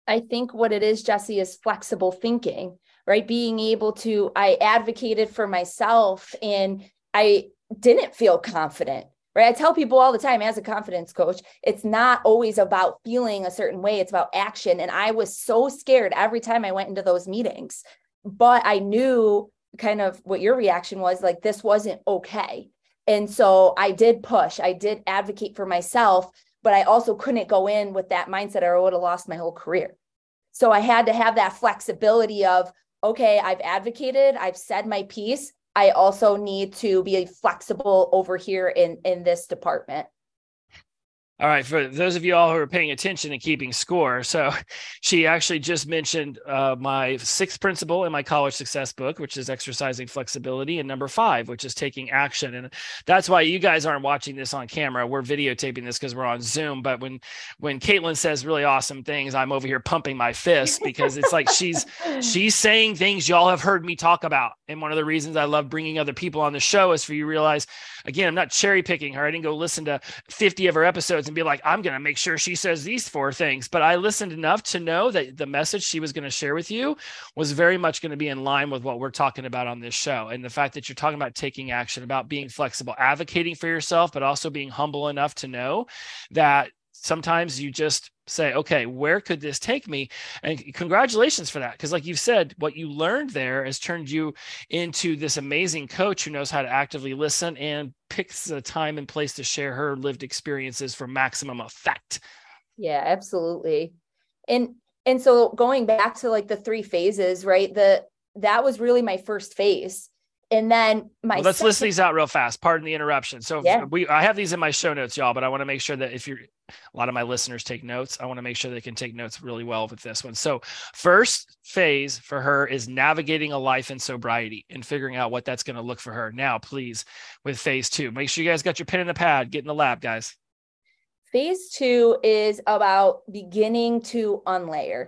I think what it is, Jesse, is flexible thinking, right? Being able to, I advocated for myself and I didn't feel confident right? I tell people all the time as a confidence coach, it's not always about feeling a certain way, it's about action. And I was so scared every time I went into those meetings, but I knew kind of what your reaction was like, this wasn't okay. And so I did push, I did advocate for myself, but I also couldn't go in with that mindset or I would have lost my whole career. So I had to have that flexibility of, okay, I've advocated, I've said my piece. I also need to be flexible over here in in this department. All right, for those of you all who are paying attention and keeping score, so she actually just mentioned uh, my sixth principle in my college success book, which is exercising flexibility, and number five, which is taking action. And that's why you guys aren't watching this on camera. We're videotaping this because we're on Zoom. But when when Katelyn says really awesome things, I'm over here pumping my fist because it's like she's she's saying things y'all have heard me talk about. And one of the reasons I love bringing other people on the show is for you realize, again, I'm not cherry picking her. I didn't go listen to 50 of her episodes and be like, I'm going to make sure she says these four things. But I listened enough to know that the message she was going to share with you was very much going to be in line with what we're talking about on this show. And the fact that you're talking about taking action, about being flexible, advocating for yourself, but also being humble enough to know that sometimes you just say okay where could this take me? And congratulations for that because like you've said what you learned there has turned you into this amazing coach who knows how to actively listen and picks the time and place to share her lived experiences for maximum effect. Yeah absolutely. And and so going back to like the three phases right the that was really my first phase and then my well, let's second- list these out real fast. Pardon the interruption. So yeah. we I have these in my show notes, y'all, but I want to make sure that if you're a lot of my listeners take notes, I want to make sure they can take notes really well with this one. So first phase for her is navigating a life in sobriety and figuring out what that's going to look for her. Now, please, with phase two, make sure you guys got your pen in the pad, get in the lab, guys. Phase two is about beginning to unlayer.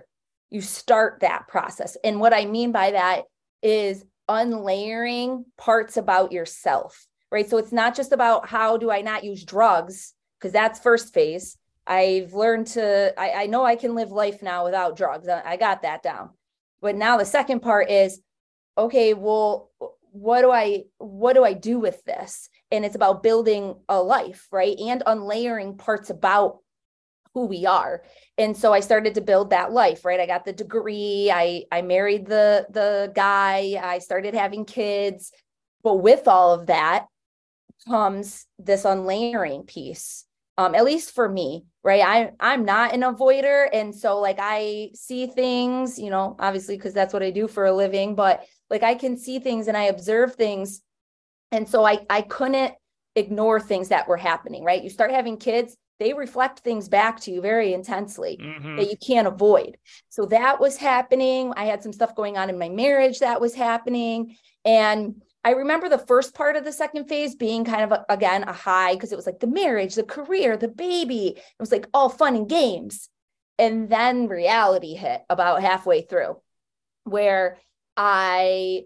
You start that process. And what I mean by that is unlayering parts about yourself, right? So it's not just about how do I not use drugs, because that's first phase. I've learned to, I, I, know I can live life now without drugs. I, I got that down. But now the second part is, okay, well, what do I what do I do with this? And it's about building a life, right? And unlayering parts about who we are. And so i started to build that life right? I got the degree i i married the the guy i started having kids. But with all of that comes this unlayering piece um at least for me right? I i'm not an avoider. And so like i see things you know obviously because that's what i do for a living but like i can see things and i observe things. And so i i couldn't ignore things that were happening right? You start having kids they reflect things back to you very intensely Mhm. that you can't avoid. So that was happening. I had some stuff going on in my marriage that was happening. And I remember the first part of the second phase being kind of a, again a high because it was like the marriage, the career, the baby. It was like all fun and games. And then reality hit about halfway through where I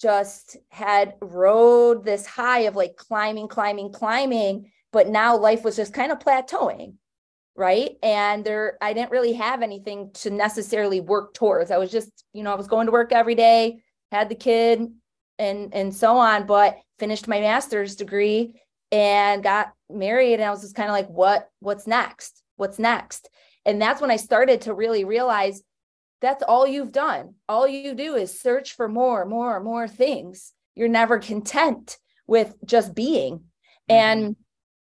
just had rode this high of like climbing, climbing, climbing, but now life was just kind of plateauing. Right. And there, I didn't really have anything to necessarily work towards. I was just, you know, I was going to work every day, had the kid and, and so on, but finished my master's degree and got married. And I was just kind of like, what, what's next? What's next? And that's when I started to really realize that's all you've done. All you do is search for more, more, more things. You're never content with just being. Mm-hmm. And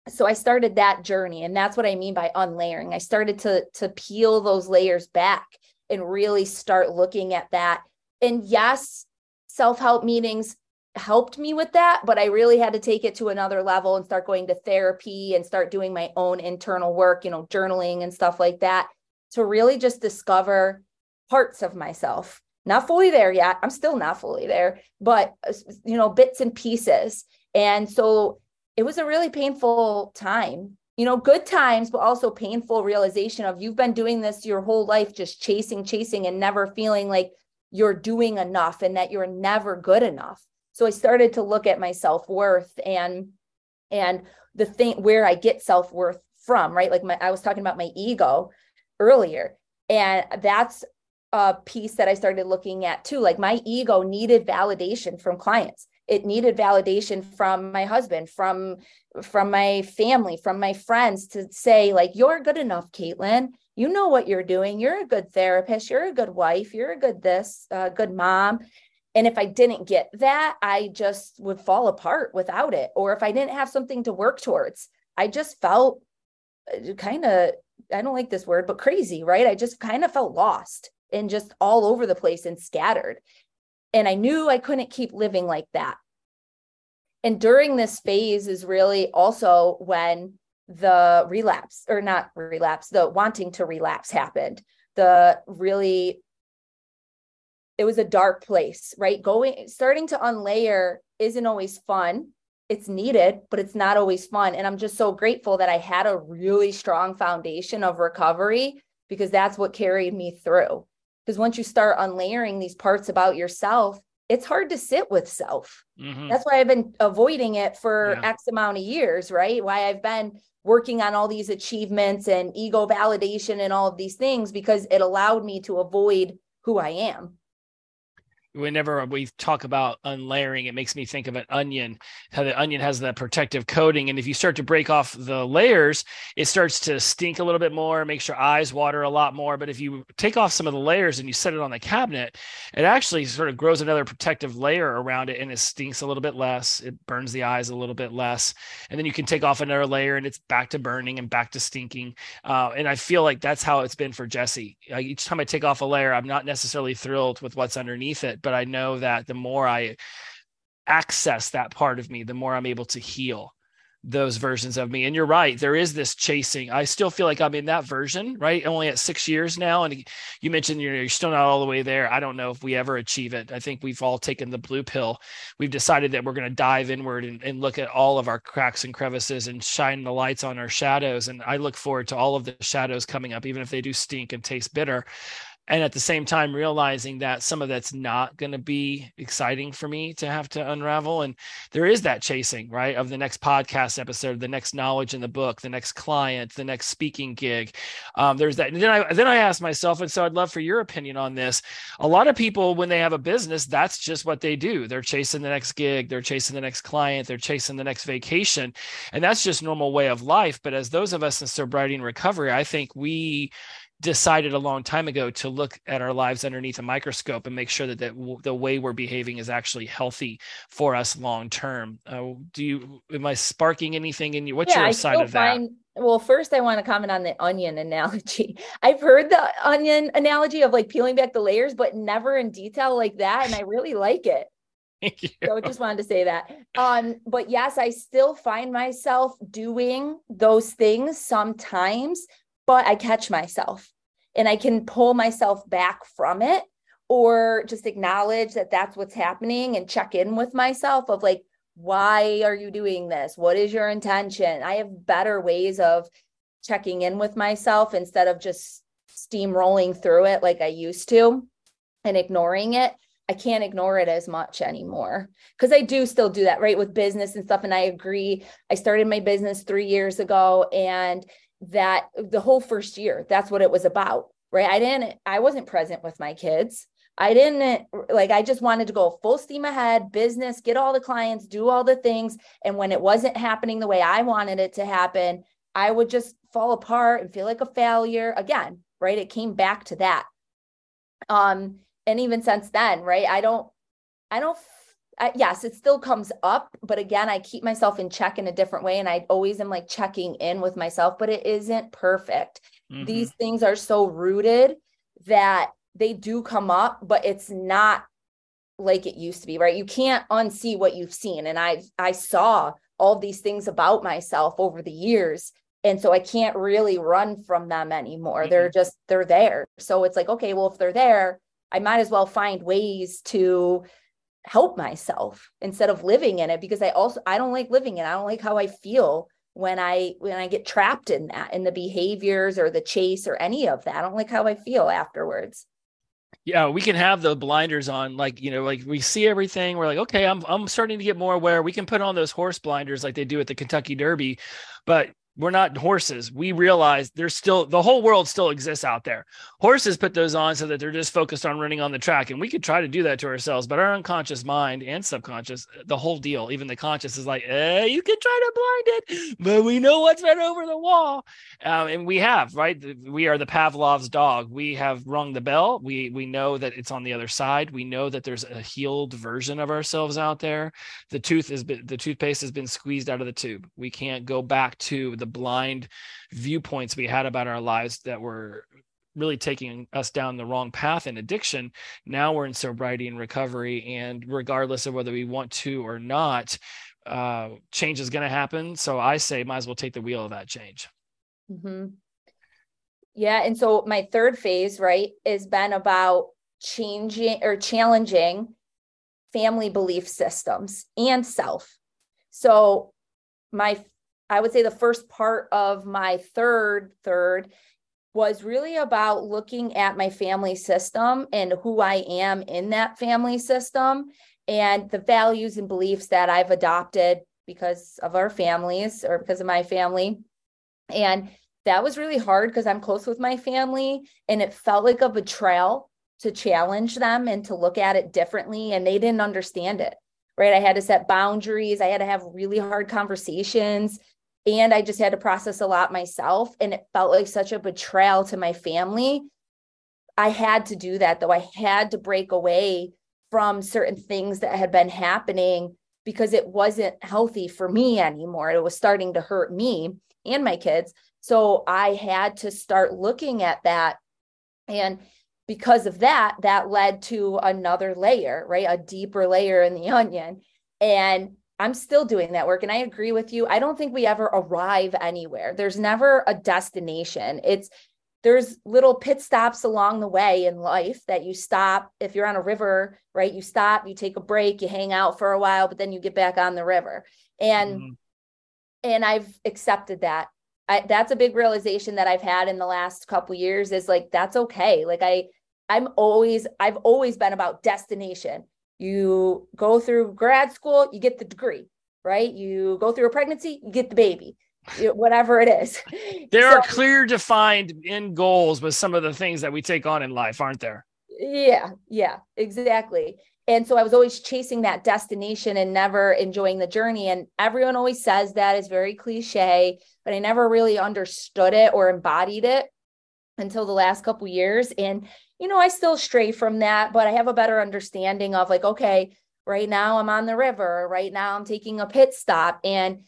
so I started that journey. And that's what I mean by unlayering. I started to, to peel those layers back and really start looking at that. And yes, self help meetings helped me with that, but I really had to take it to another level and start going to therapy and start doing my own internal work, you know, journaling and stuff like that to really just discover parts of myself. Not fully there yet. I'm still not fully there, but uh, you know, bits and pieces. And so it was a really painful time. You know, good times, but also painful realization of you've been doing this your whole life, just chasing, chasing, and never feeling like you're doing enough and that you're never good enough. So I started to look at my self-worth and and the thing where I get self-worth from, right? Like my I was talking about my ego earlier. And that's a piece that I started looking at too. Like my ego needed validation from clients. It needed validation from my husband, from from my family, from my friends to say like you're good enough, Katelyn. You know what you're doing. You're a good therapist. You're a good wife. You're a good this, uh, good mom. And if I didn't get that, I just would fall apart without it. Or if I didn't have something to work towards, I just felt kind of, I don't like this word, but crazy, right? I just kind of felt lost and just all over the place and scattered. And I knew I couldn't keep living like that. And during this phase is really also when the relapse, or not relapse, the wanting to relapse happened. The really, it was a dark place, right? Going, starting to unlayer isn't always fun. It's needed, but it's not always fun. And I'm just so grateful that I had a really strong foundation of recovery because that's what carried me through because once you start unlayering these parts about yourself it's hard to sit with self Mhm. that's why i've been avoiding it for Yeah. x amount of years right why i've been working on all these achievements and ego validation and all of these things because it allowed me to avoid who i am whenever we talk about unlayering, it makes me think of an onion, how the onion has that protective coating. And if you start to break off the layers, it starts to stink a little bit more, makes your eyes water a lot more. But if you take off some of the layers and you set it on the cabinet, it actually sort of grows another protective layer around it and it stinks a little bit less. It burns the eyes a little bit less. And then you can take off another layer and it's back to burning and back to stinking. Uh, and I feel like that's how it's been for Jesse. Like each time I take off a layer, I'm not necessarily thrilled with what's underneath it, but I know that the more I access that part of me, the more I'm able to heal those versions of me. And you're right, there is this chasing. I still feel like I'm in that version, right? Only at six years now. And you mentioned you're, you're still not all the way there. I don't know if we ever achieve it. I think we've all taken the blue pill. We've decided that we're going to dive inward and, and look at all of our cracks and crevices and shine the lights on our shadows. And I look forward to all of the shadows coming up, even if they do stink and taste bitter and at the same time realizing that some of that's not going to be exciting for me to have to unravel. And there is that chasing right of the next podcast episode the next knowledge in the book the next client the next speaking gig. Um, there's that. And then i then i asked myself and so i'd love for your opinion on this. A lot of people when they have a business that's just what they do. They're chasing the next gig they're chasing the next client they're chasing the next vacation. And that's just normal way of life. But as those of us in sobriety and recovery i think we decided a long time ago to look at our lives underneath a microscope and make sure that, that the way we're behaving is actually healthy for us long term. Uh, do you am I sparking anything in you? What's yeah, your I side of that? find- well, first I want to comment on the onion analogy. I've heard the onion analogy of like peeling back the layers, but never in detail like that. And I really like it. Thank you. So just wanted to say that. Um, but yes, I still find myself doing those things sometimes, but I catch myself and I can pull myself back from it or just acknowledge that that's what's happening and check in with myself of like, why are you doing this? What is your intention? I have better ways of checking in with myself instead of just steamrolling through it like I used to and ignoring it. I can't ignore it as much anymore because I do still do that, right? With business and stuff. And I agree. I started my business three years ago and that the whole first year, that's what it was about, right? I didn't, I wasn't present with my kids. I didn't like, I just wanted to go full steam ahead, business, get all the clients, do all the things. And when it wasn't happening the way I wanted it to happen, I would just fall apart and feel like a failure again, right? It came back to that. Um, and even since then right i don't i don't I, yes it still comes up but again i keep myself in check in a different way and i always am like checking in with myself but it isn't perfect mm-hmm. these things are so rooted that they do come up but it's not like it used to be right you can't unsee what you've seen and i i saw all these things about myself over the years and so i can't really run from them anymore mm-hmm. they're just they're there so it's like okay well if they're there I might as well find ways to help myself instead of living in it because I also I don't like living in it. I don't like how I feel when I when I get trapped in that in the behaviors or the chase or any of that. I don't like how I feel afterwards. Yeah, we can have the blinders on, like you know, like we see everything. We're like, okay, I'm I'm starting to get more aware. We can put on those horse blinders like they do at the Kentucky Derby, but we're not horses. We realize there's still the whole world still exists out there. Horses put those on so that they're just focused on running on the track. And we could try to do that to ourselves, but our unconscious mind and subconscious, the whole deal, even the conscious is like, eh, you can try to blind it, but we know what's right over the wall. Um, and we have, right? We are the Pavlov's dog. We have rung the bell. We we know that it's on the other side. We know that there's a healed version of ourselves out there. The tooth been the toothpaste has been squeezed out of the tube. We can't go back to the blind viewpoints we had about our lives that were really taking us down the wrong path in addiction. Now we're in sobriety and recovery. And regardless of whether we want to or not, uh, change is going to happen. So I say, might as well take the wheel of that change. Mm-hmm. Yeah. And so my third phase, right, has been about changing or challenging family belief systems and self. So my I would say the first part of my third third was really about looking at my family system and who I am in that family system and the values and beliefs that I've adopted because of our families or because of my family. And that was really hard because I'm close with my family and it felt like a betrayal to challenge them and to look at it differently and they didn't understand it. Right? I had to set boundaries, I had to have really hard conversations and I just had to process a lot myself. And it felt like such a betrayal to my family. I had to do that though. I had to break away from certain things that had been happening because it wasn't healthy for me anymore. It was starting to hurt me and my kids. So I had to start looking at that. And because of that, that led to another layer, right? A deeper layer in the onion. And I'm still doing that work. And I agree with you. I don't think we ever arrive anywhere. There's never a destination. It's there's little pit stops along the way in life that you stop. If you're on a river, right? You stop, you take a break, you hang out for a while, but then you get back on the river. And mm-hmm. and I've accepted that. I, that's a big realization that I've had in the last couple years is like that's okay. Like I I'm always I've always been about destination you go through grad school, you get the degree, right? You go through a pregnancy, you get the baby, whatever it is. There so, are clear defined end goals with some of the things that we take on in life, aren't there? Yeah, yeah, exactly. And so I was always chasing that destination and never enjoying the journey. And everyone always says that is very cliche, but I never really understood it or embodied it until the last couple years. And you know, I still stray from that, but I have a better understanding of like, okay, right now I'm on the river, right now I'm taking a pit stop and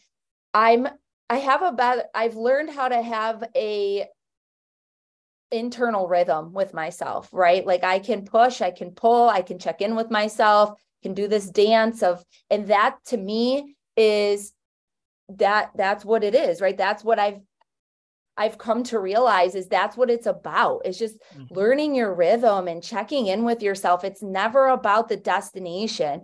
I'm I have a better I've learned how to have a internal rhythm with myself, right? Like I can push, I can pull, I can check in with myself, can do this dance of and that to me is that that's what it is right that's what i've I've come to realize is that's what it's about. It's just mm-hmm. learning your rhythm and checking in with yourself. It's never about the destination.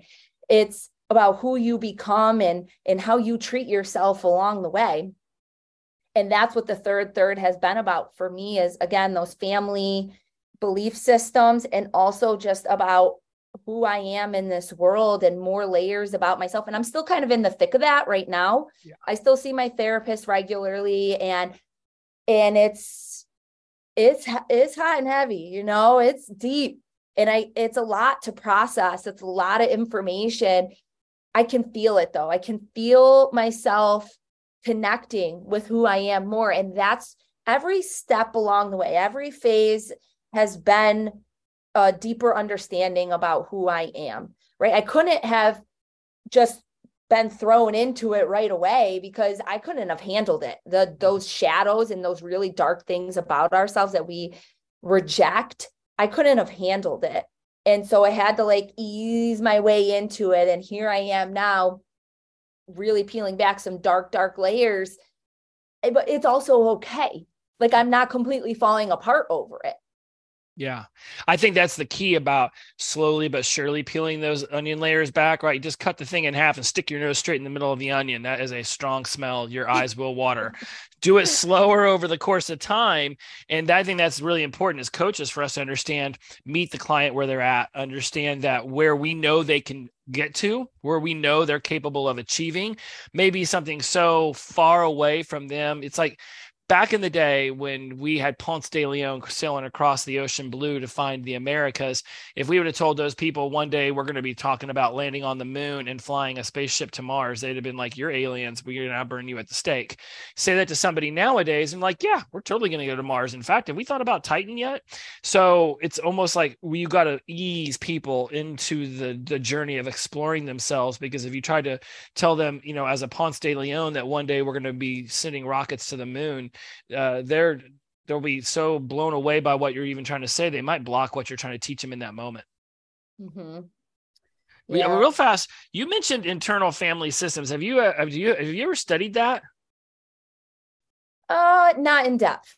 It's about who you become and and how you treat yourself along the way. And that's what the third third has been about for me is again those family belief systems and also just about who I am in this world and more layers about myself. And I'm still kind of in the thick of that right now. Yeah. I still see my therapist regularly and and it's it's it's hot and heavy you know it's deep. And i it's a lot to process. It's a lot of information. I can feel it though. I can feel myself connecting with who i am more. And that's every step along the way every phase has been a deeper understanding about who i am right? I couldn't have just been thrown into it right away because I couldn't have handled it. The those shadows and those really dark things about ourselves that we reject, I couldn't have handled it. And so I had to like ease my way into it and here I am now really peeling back some dark dark layers. Eh, but it's also okay. Like I'm not completely falling apart over it. Yeah. I think that's the key about slowly but surely peeling those onion layers back, right? You just cut the thing in half and stick your nose straight in the middle of the onion. That is a strong smell. Your eyes will water. Do it slower over the course of time. And I think that's really important as coaches for us to understand, meet the client where they're at, understand that where we know they can get to, where we know they're capable of achieving, maybe something so far away from them. It's like, back in the day when we had Ponce de Leon sailing across the ocean blue to find the Americas, if we would have told those people one day we're going to be talking about landing on the moon and flying a spaceship to Mars, they'd have been like, You're aliens. We're going to burn you at the stake. Say that to somebody nowadays and like, Yeah, we're totally going to go to Mars. In fact, have we thought about Titan yet? So it's almost like you got to ease people into the, the journey of exploring themselves because if you try to tell them, you know, as a Ponce de Leon that one day we're going to be sending rockets to the moon, uh, they're they'll be so blown away by what you're even trying to say they might block what you're trying to teach them in that moment mm-hmm. yeah. yeah real fast you mentioned internal family systems have you uh, have you have you ever studied that uh not in depth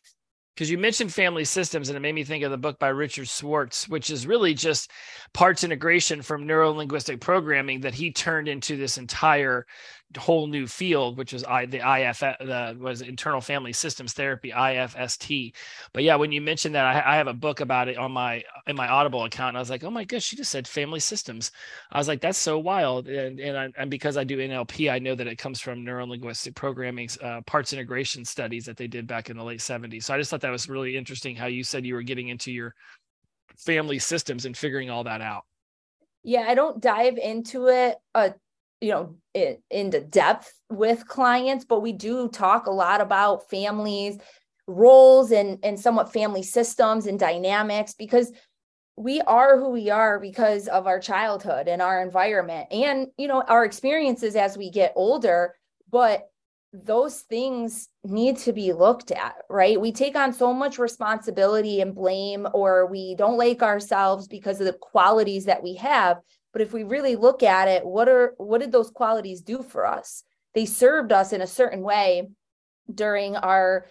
because you mentioned family systems and it made me think of the book by Richard Schwartz, which is really just parts integration from neuro linguistic programming that he turned into this entire whole new field, which is I the IF the was internal family systems therapy IFST. But yeah, when you mentioned that, I, I, have a book about it on my in my Audible account. And I was like, oh my gosh, she just said family systems. I was like, that's so wild. And and, I, and because I do NLP, I know that it comes from neuro linguistic programming uh, parts integration studies that they did back in the late 70s. So I just thought that was really interesting how you said you were getting into your family systems and figuring all that out. Yeah, I don't dive into it uh, you know in, into depth with clients but we do talk a lot about families roles and and somewhat family systems and dynamics because we are who we are because of our childhood and our environment and you know our experiences as we get older but those things need to be looked at right? We take on so much responsibility and blame or we don't like ourselves because of the qualities that we have but if we really look at it, what are what did those qualities do for us? They served us in a certain way during our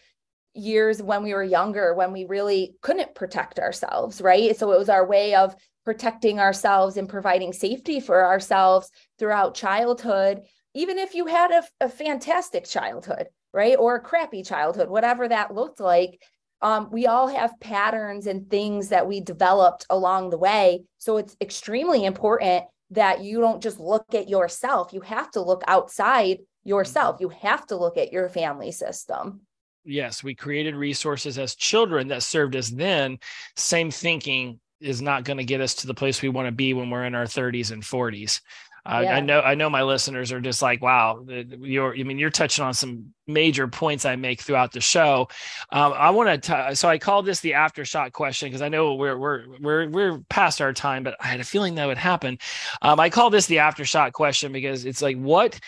years when we were younger, when we really couldn't protect ourselves, right? So it was our way of protecting ourselves and providing safety for ourselves throughout childhood, even if you had a, a fantastic childhood, right? Or a crappy childhood, whatever that looked like um, we all have patterns and things that we developed along the way. So it's extremely important that you don't just look at yourself. You have to look outside yourself. You have to look at your family system. Yes, we created resources as children that served us then. Same thinking is not going to get us to the place we want to be when we're in our 30s and 40s. Uh, yeah. I know I know my listeners are just like, wow, you're I mean you're touching on some major points I make throughout the show. Um, I want to so I call this the aftershock question because I know we're we're we're we're past our time, but I had a feeling that would happen. Um, I call this the aftershock question because it's like what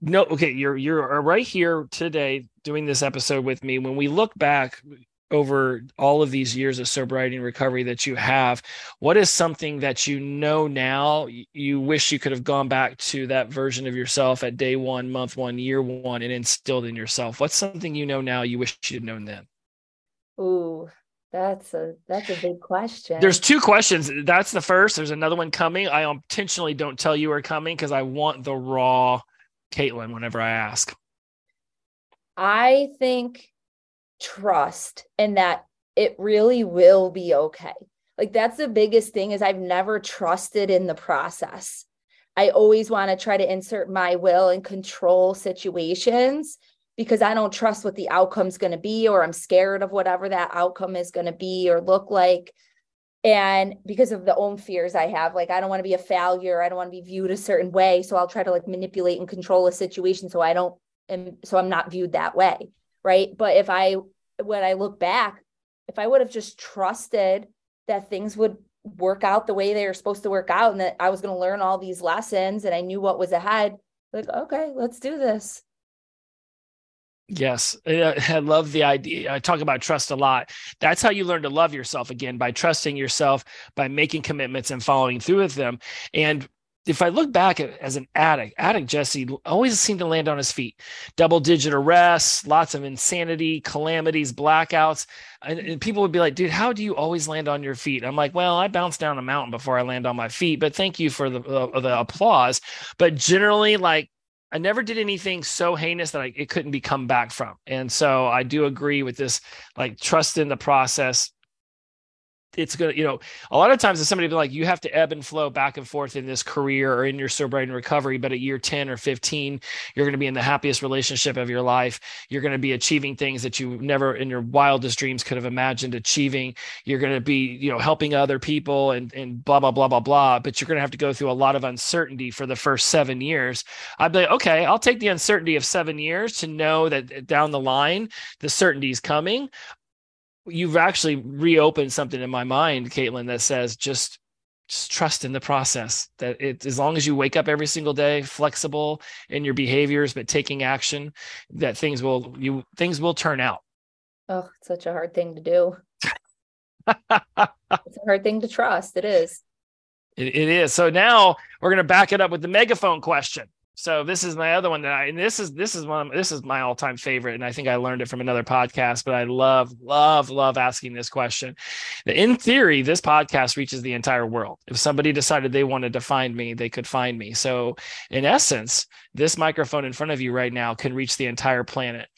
no okay you're you're right here today doing this episode with me when we look back over all of these years of sobriety and recovery that you have, what is something that you know now you wish you could have gone back to that version of yourself at day one, month one, year one, and instilled in yourself? What's something you know now you wish you'd known then? Ooh, that's a that's a big question. There's two questions. That's the first. There's another one coming. I intentionally don't tell you are coming because I want the raw Katelyn whenever I ask. I think trust and that it really will be okay. Like that's the biggest thing is I've never trusted in the process. I always want to try to insert my will and control situations because I don't trust what the outcome's going to be or I'm scared of whatever that outcome is going to be or look like and because of the own fears I have like I don't want to be a failure, I don't want to be viewed a certain way, so I'll try to like manipulate and control a situation so I don't and so I'm not viewed that way, right? But if I when I look back, if I would have just trusted that things would work out the way they were supposed to work out and that I was going to learn all these lessons and I knew what was ahead, like, okay, let's do this. Yes, I love the idea. I talk about trust a lot. That's how you learn to love yourself again by trusting yourself, by making commitments and following through with them. And if I look back at, as an addict, addict Jesse always seemed to land on his feet. Double digit arrests, lots of insanity, calamities, blackouts. And, and, people would be like, dude, how do you always land on your feet? I'm like, well, I bounce down a mountain before I land on my feet, but thank you for the, uh, the applause. But generally, like, I never did anything so heinous that I, it couldn't be come back from. And so I do agree with this, like, trust in the process, it's gonna you know a lot of times if somebody be like you have to ebb and flow back and forth in this career or in your sobriety and recovery but at year 10 or 15 you're going to be in the happiest relationship of your life. You're going to be achieving things that you never in your wildest dreams could have imagined achieving. You're going to be you know helping other people and and blah blah blah blah blah but you're going to have to go through a lot of uncertainty for the first seven years. I'd be like okay i'll take the uncertainty of seven years to know that eh, down the line the certainty is coming you've actually reopened something in my mind, Katelyn, that says just just trust in the process that it as long as you wake up every single day flexible in your behaviors but taking action that things will you things will turn out. Oh it's such a hard thing to do. It's a hard thing to trust. It is. It, it is. So now we're going to back it up with the megaphone question so this is my other one that I and this is this is one this is my all-time favorite and I think I learned it from another podcast but I love love love asking this question. In theory this podcast reaches the entire world. If somebody decided they wanted to find me they could find me. So in essence this microphone in front of you right now can reach the entire planet.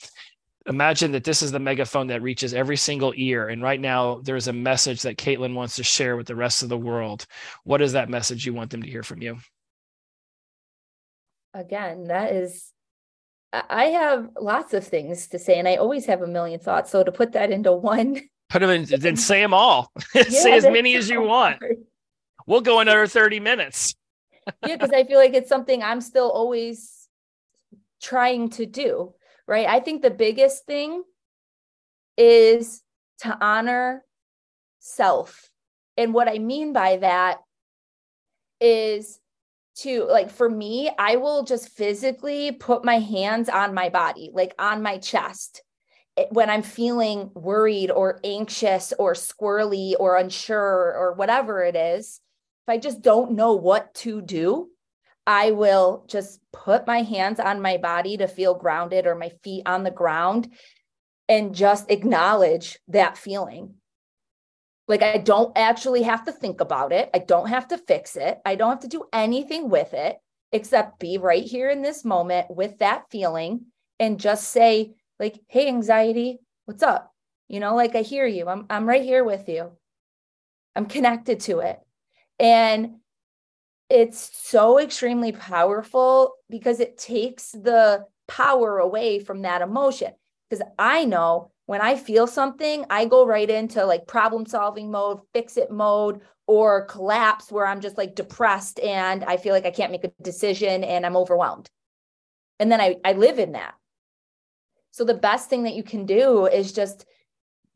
Imagine that this is the megaphone that reaches every single ear and right now there's a message that Katelyn wants to share with the rest of the world. What is that message you want them to hear from you? Again, that is, I have lots of things to say, and I always have a million thoughts. So to put that into one, put them in, then say them all. Yeah, say as many as you want. We'll go another 30 minutes. yeah, because I feel like it's something I'm still always trying to do, right? I think the biggest thing is to honor self. And what I mean by that is to like for me, I will just physically put my hands on my body, like on my chest eh, when I'm feeling worried or anxious or squirrely or unsure or whatever it is. If I just don't know what to do, I will just put my hands on my body to feel grounded or my feet on the ground and just acknowledge that feeling like I don't actually have to think about it. I don't have to fix it. I don't have to do anything with it except be right here in this moment with that feeling and just say like, "Hey anxiety, what's up?" You know, like I hear you. I'm I'm right here with you. I'm connected to it. And it's so extremely powerful because it takes the power away from that emotion because I know when I feel something, I go right into like problem solving mode, fix it mode, or collapse where I'm just like depressed and I feel like I can't make a decision and I'm overwhelmed. And then I, I live in that. So the best thing that you can do is just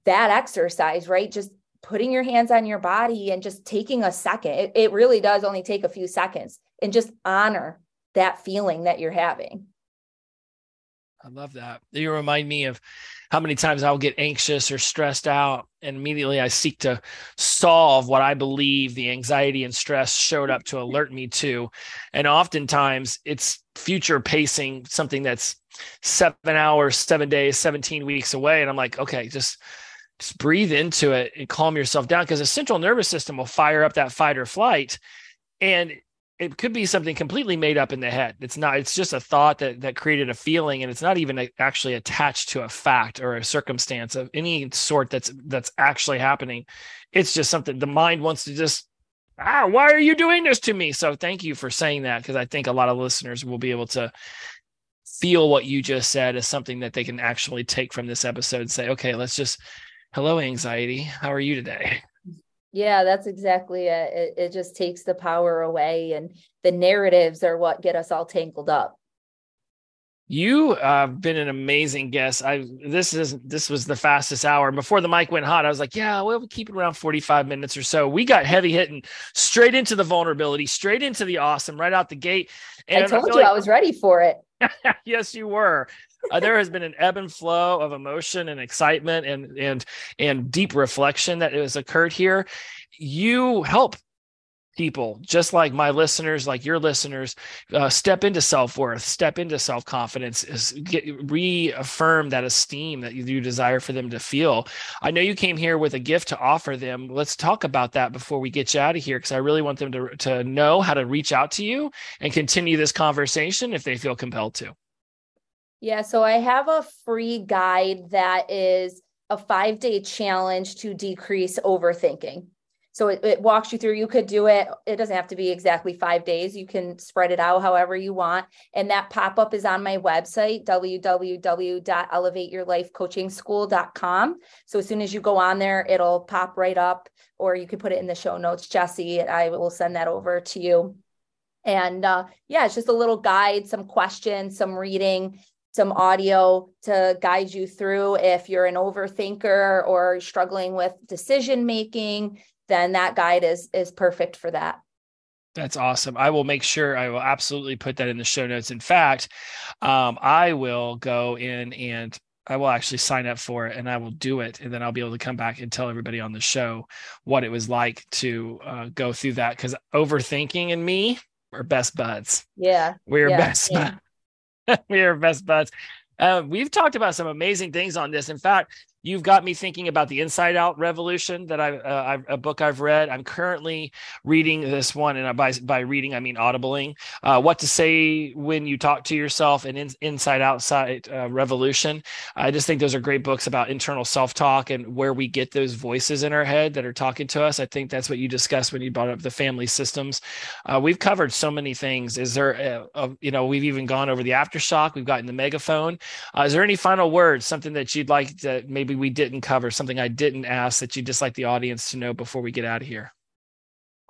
that exercise, right? Just putting your hands on your body and just taking a second. It, it really does only take a few seconds and just honor that feeling that you're having. I love that. You remind me of how many times I'll get anxious or stressed out, and immediately I seek to solve what I believe the anxiety and stress showed up to alert me to. And oftentimes it's future pacing something that's seven hours, seven days, 17 weeks away. And I'm like, okay, just just breathe into it and calm yourself down because the central nervous system will fire up that fight or flight. And it could be something completely made up in the head. It's not. It's just a thought that that created a feeling, and it's not even actually attached to a fact or a circumstance of any sort that's that's actually happening. It's just something the mind wants to just ah, why are you doing this to me? So thank you for saying that because I think a lot of listeners will be able to feel what you just said as something that they can actually take from this episode and say, okay, let's just hello anxiety, how are you today? Yeah, that's exactly it. it. It just takes the power away, and the narratives are what get us all tangled up. You have uh, been an amazing guest. I this is this was the fastest hour. Before the mic went hot, I was like, "Yeah, we'll keep it around forty five minutes or so." We got heavy hitting, straight into the vulnerability, straight into the awesome, right out the gate. And I told I you like, I was ready for it. yes, you were uh, there has been an ebb and flow of emotion and excitement and and and deep reflection that has occurred here. You help people just like my listeners like your listeners uh, step into self-worth step into self-confidence is get, reaffirm that esteem that you, you desire for them to feel. I know you came here with a gift to offer them. Let's talk about that before we get you out of here because i really want them to, to know how to reach out to you and continue this conversation if they feel compelled to yeah, so I have a free guide that is a five day challenge to decrease overthinking. So it, it, walks you through. You could do it. It doesn't have to be exactly five days. You can spread it out however you want. And that pop up is on my website, www.elevateyourlifecoachingschool.com. So as soon as you go on there, it'll pop right up, or you can put it in the show notes, Jesse. I will send that over to you. And uh, yeah, it's just a little guide, some questions, some reading some audio to guide you through if you're an overthinker or struggling with decision making then that guide is is perfect for that that's awesome. I will make sure I will absolutely put that in the show notes. In fact, um, I will go in and I will actually sign up for it and I will do it. And then I'll be able to come back and tell everybody on the show what it was like to uh, go through that. Cause overthinking and me are best buds. Yeah. We're yeah, best yeah. buds. we are best buds. Uh, we've talked about some amazing things on this. In fact, You've got me thinking about the Inside Out Revolution that I, uh, I a book I've read. I'm currently reading this one, and by by reading I mean audibling. Uh, what to say when you talk to yourself and in, Inside Outside uh, Revolution. I just think those are great books about internal self talk and where we get those voices in our head that are talking to us. I think that's what you discussed when you brought up the family systems. Uh, we've covered so many things. Is there, a, a, you know, we've even gone over the aftershock. We've gotten the megaphone. Uh, is there any final words? Something that you'd like to maybe maybe we didn't cover, something I didn't ask that you'd just like the audience to know before we get out of here?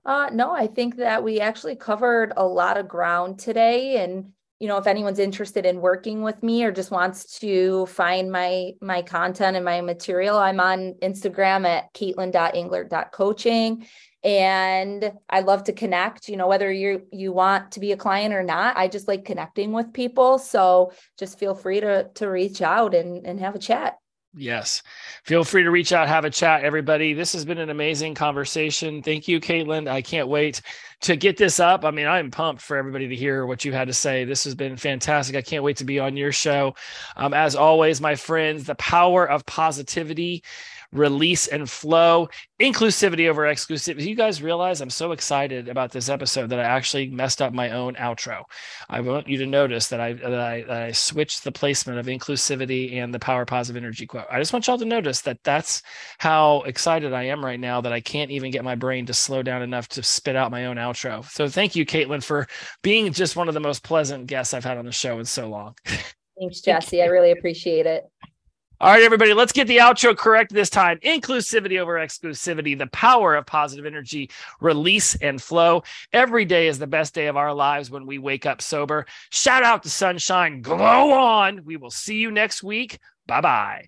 Uh, no, I think that we actually covered a lot of ground today. And, you know, if anyone's interested in working with me or just wants to find my my content and my material, I'm on Instagram at katelyn.englert.coaching. And I love to connect, you know, whether you you want to be a client or not. I just like connecting with people. So just feel free to to reach out and, and have a chat. Yes. Feel free to reach out, have a chat, everybody. This has been an amazing conversation. Thank you, Katelyn. I can't wait to get this up. I mean, I'm pumped for everybody to hear what you had to say. This has been fantastic. I can't wait to be on your show. Um, as always, my friends, the power of positivity release and flow, inclusivity over exclusivity. You guys realize I'm so excited about this episode that I actually messed up my own outro. I want you to notice that I that I, that I switched the placement of inclusivity and the power positive energy quote. I just want y'all to notice that that's how excited I am right now that I can't even get my brain to slow down enough to spit out my own outro. So thank you, Katelyn, for being just one of the most pleasant guests I've had on the show in so long. Thanks, Jesse. I really appreciate it. All right, everybody, let's get the outro correct this time. Inclusivity over exclusivity, the power of positive energy, release and flow. Every day is the best day of our lives when we wake up sober. Shout out to sunshine. Glow on. We will see you next week. Bye bye.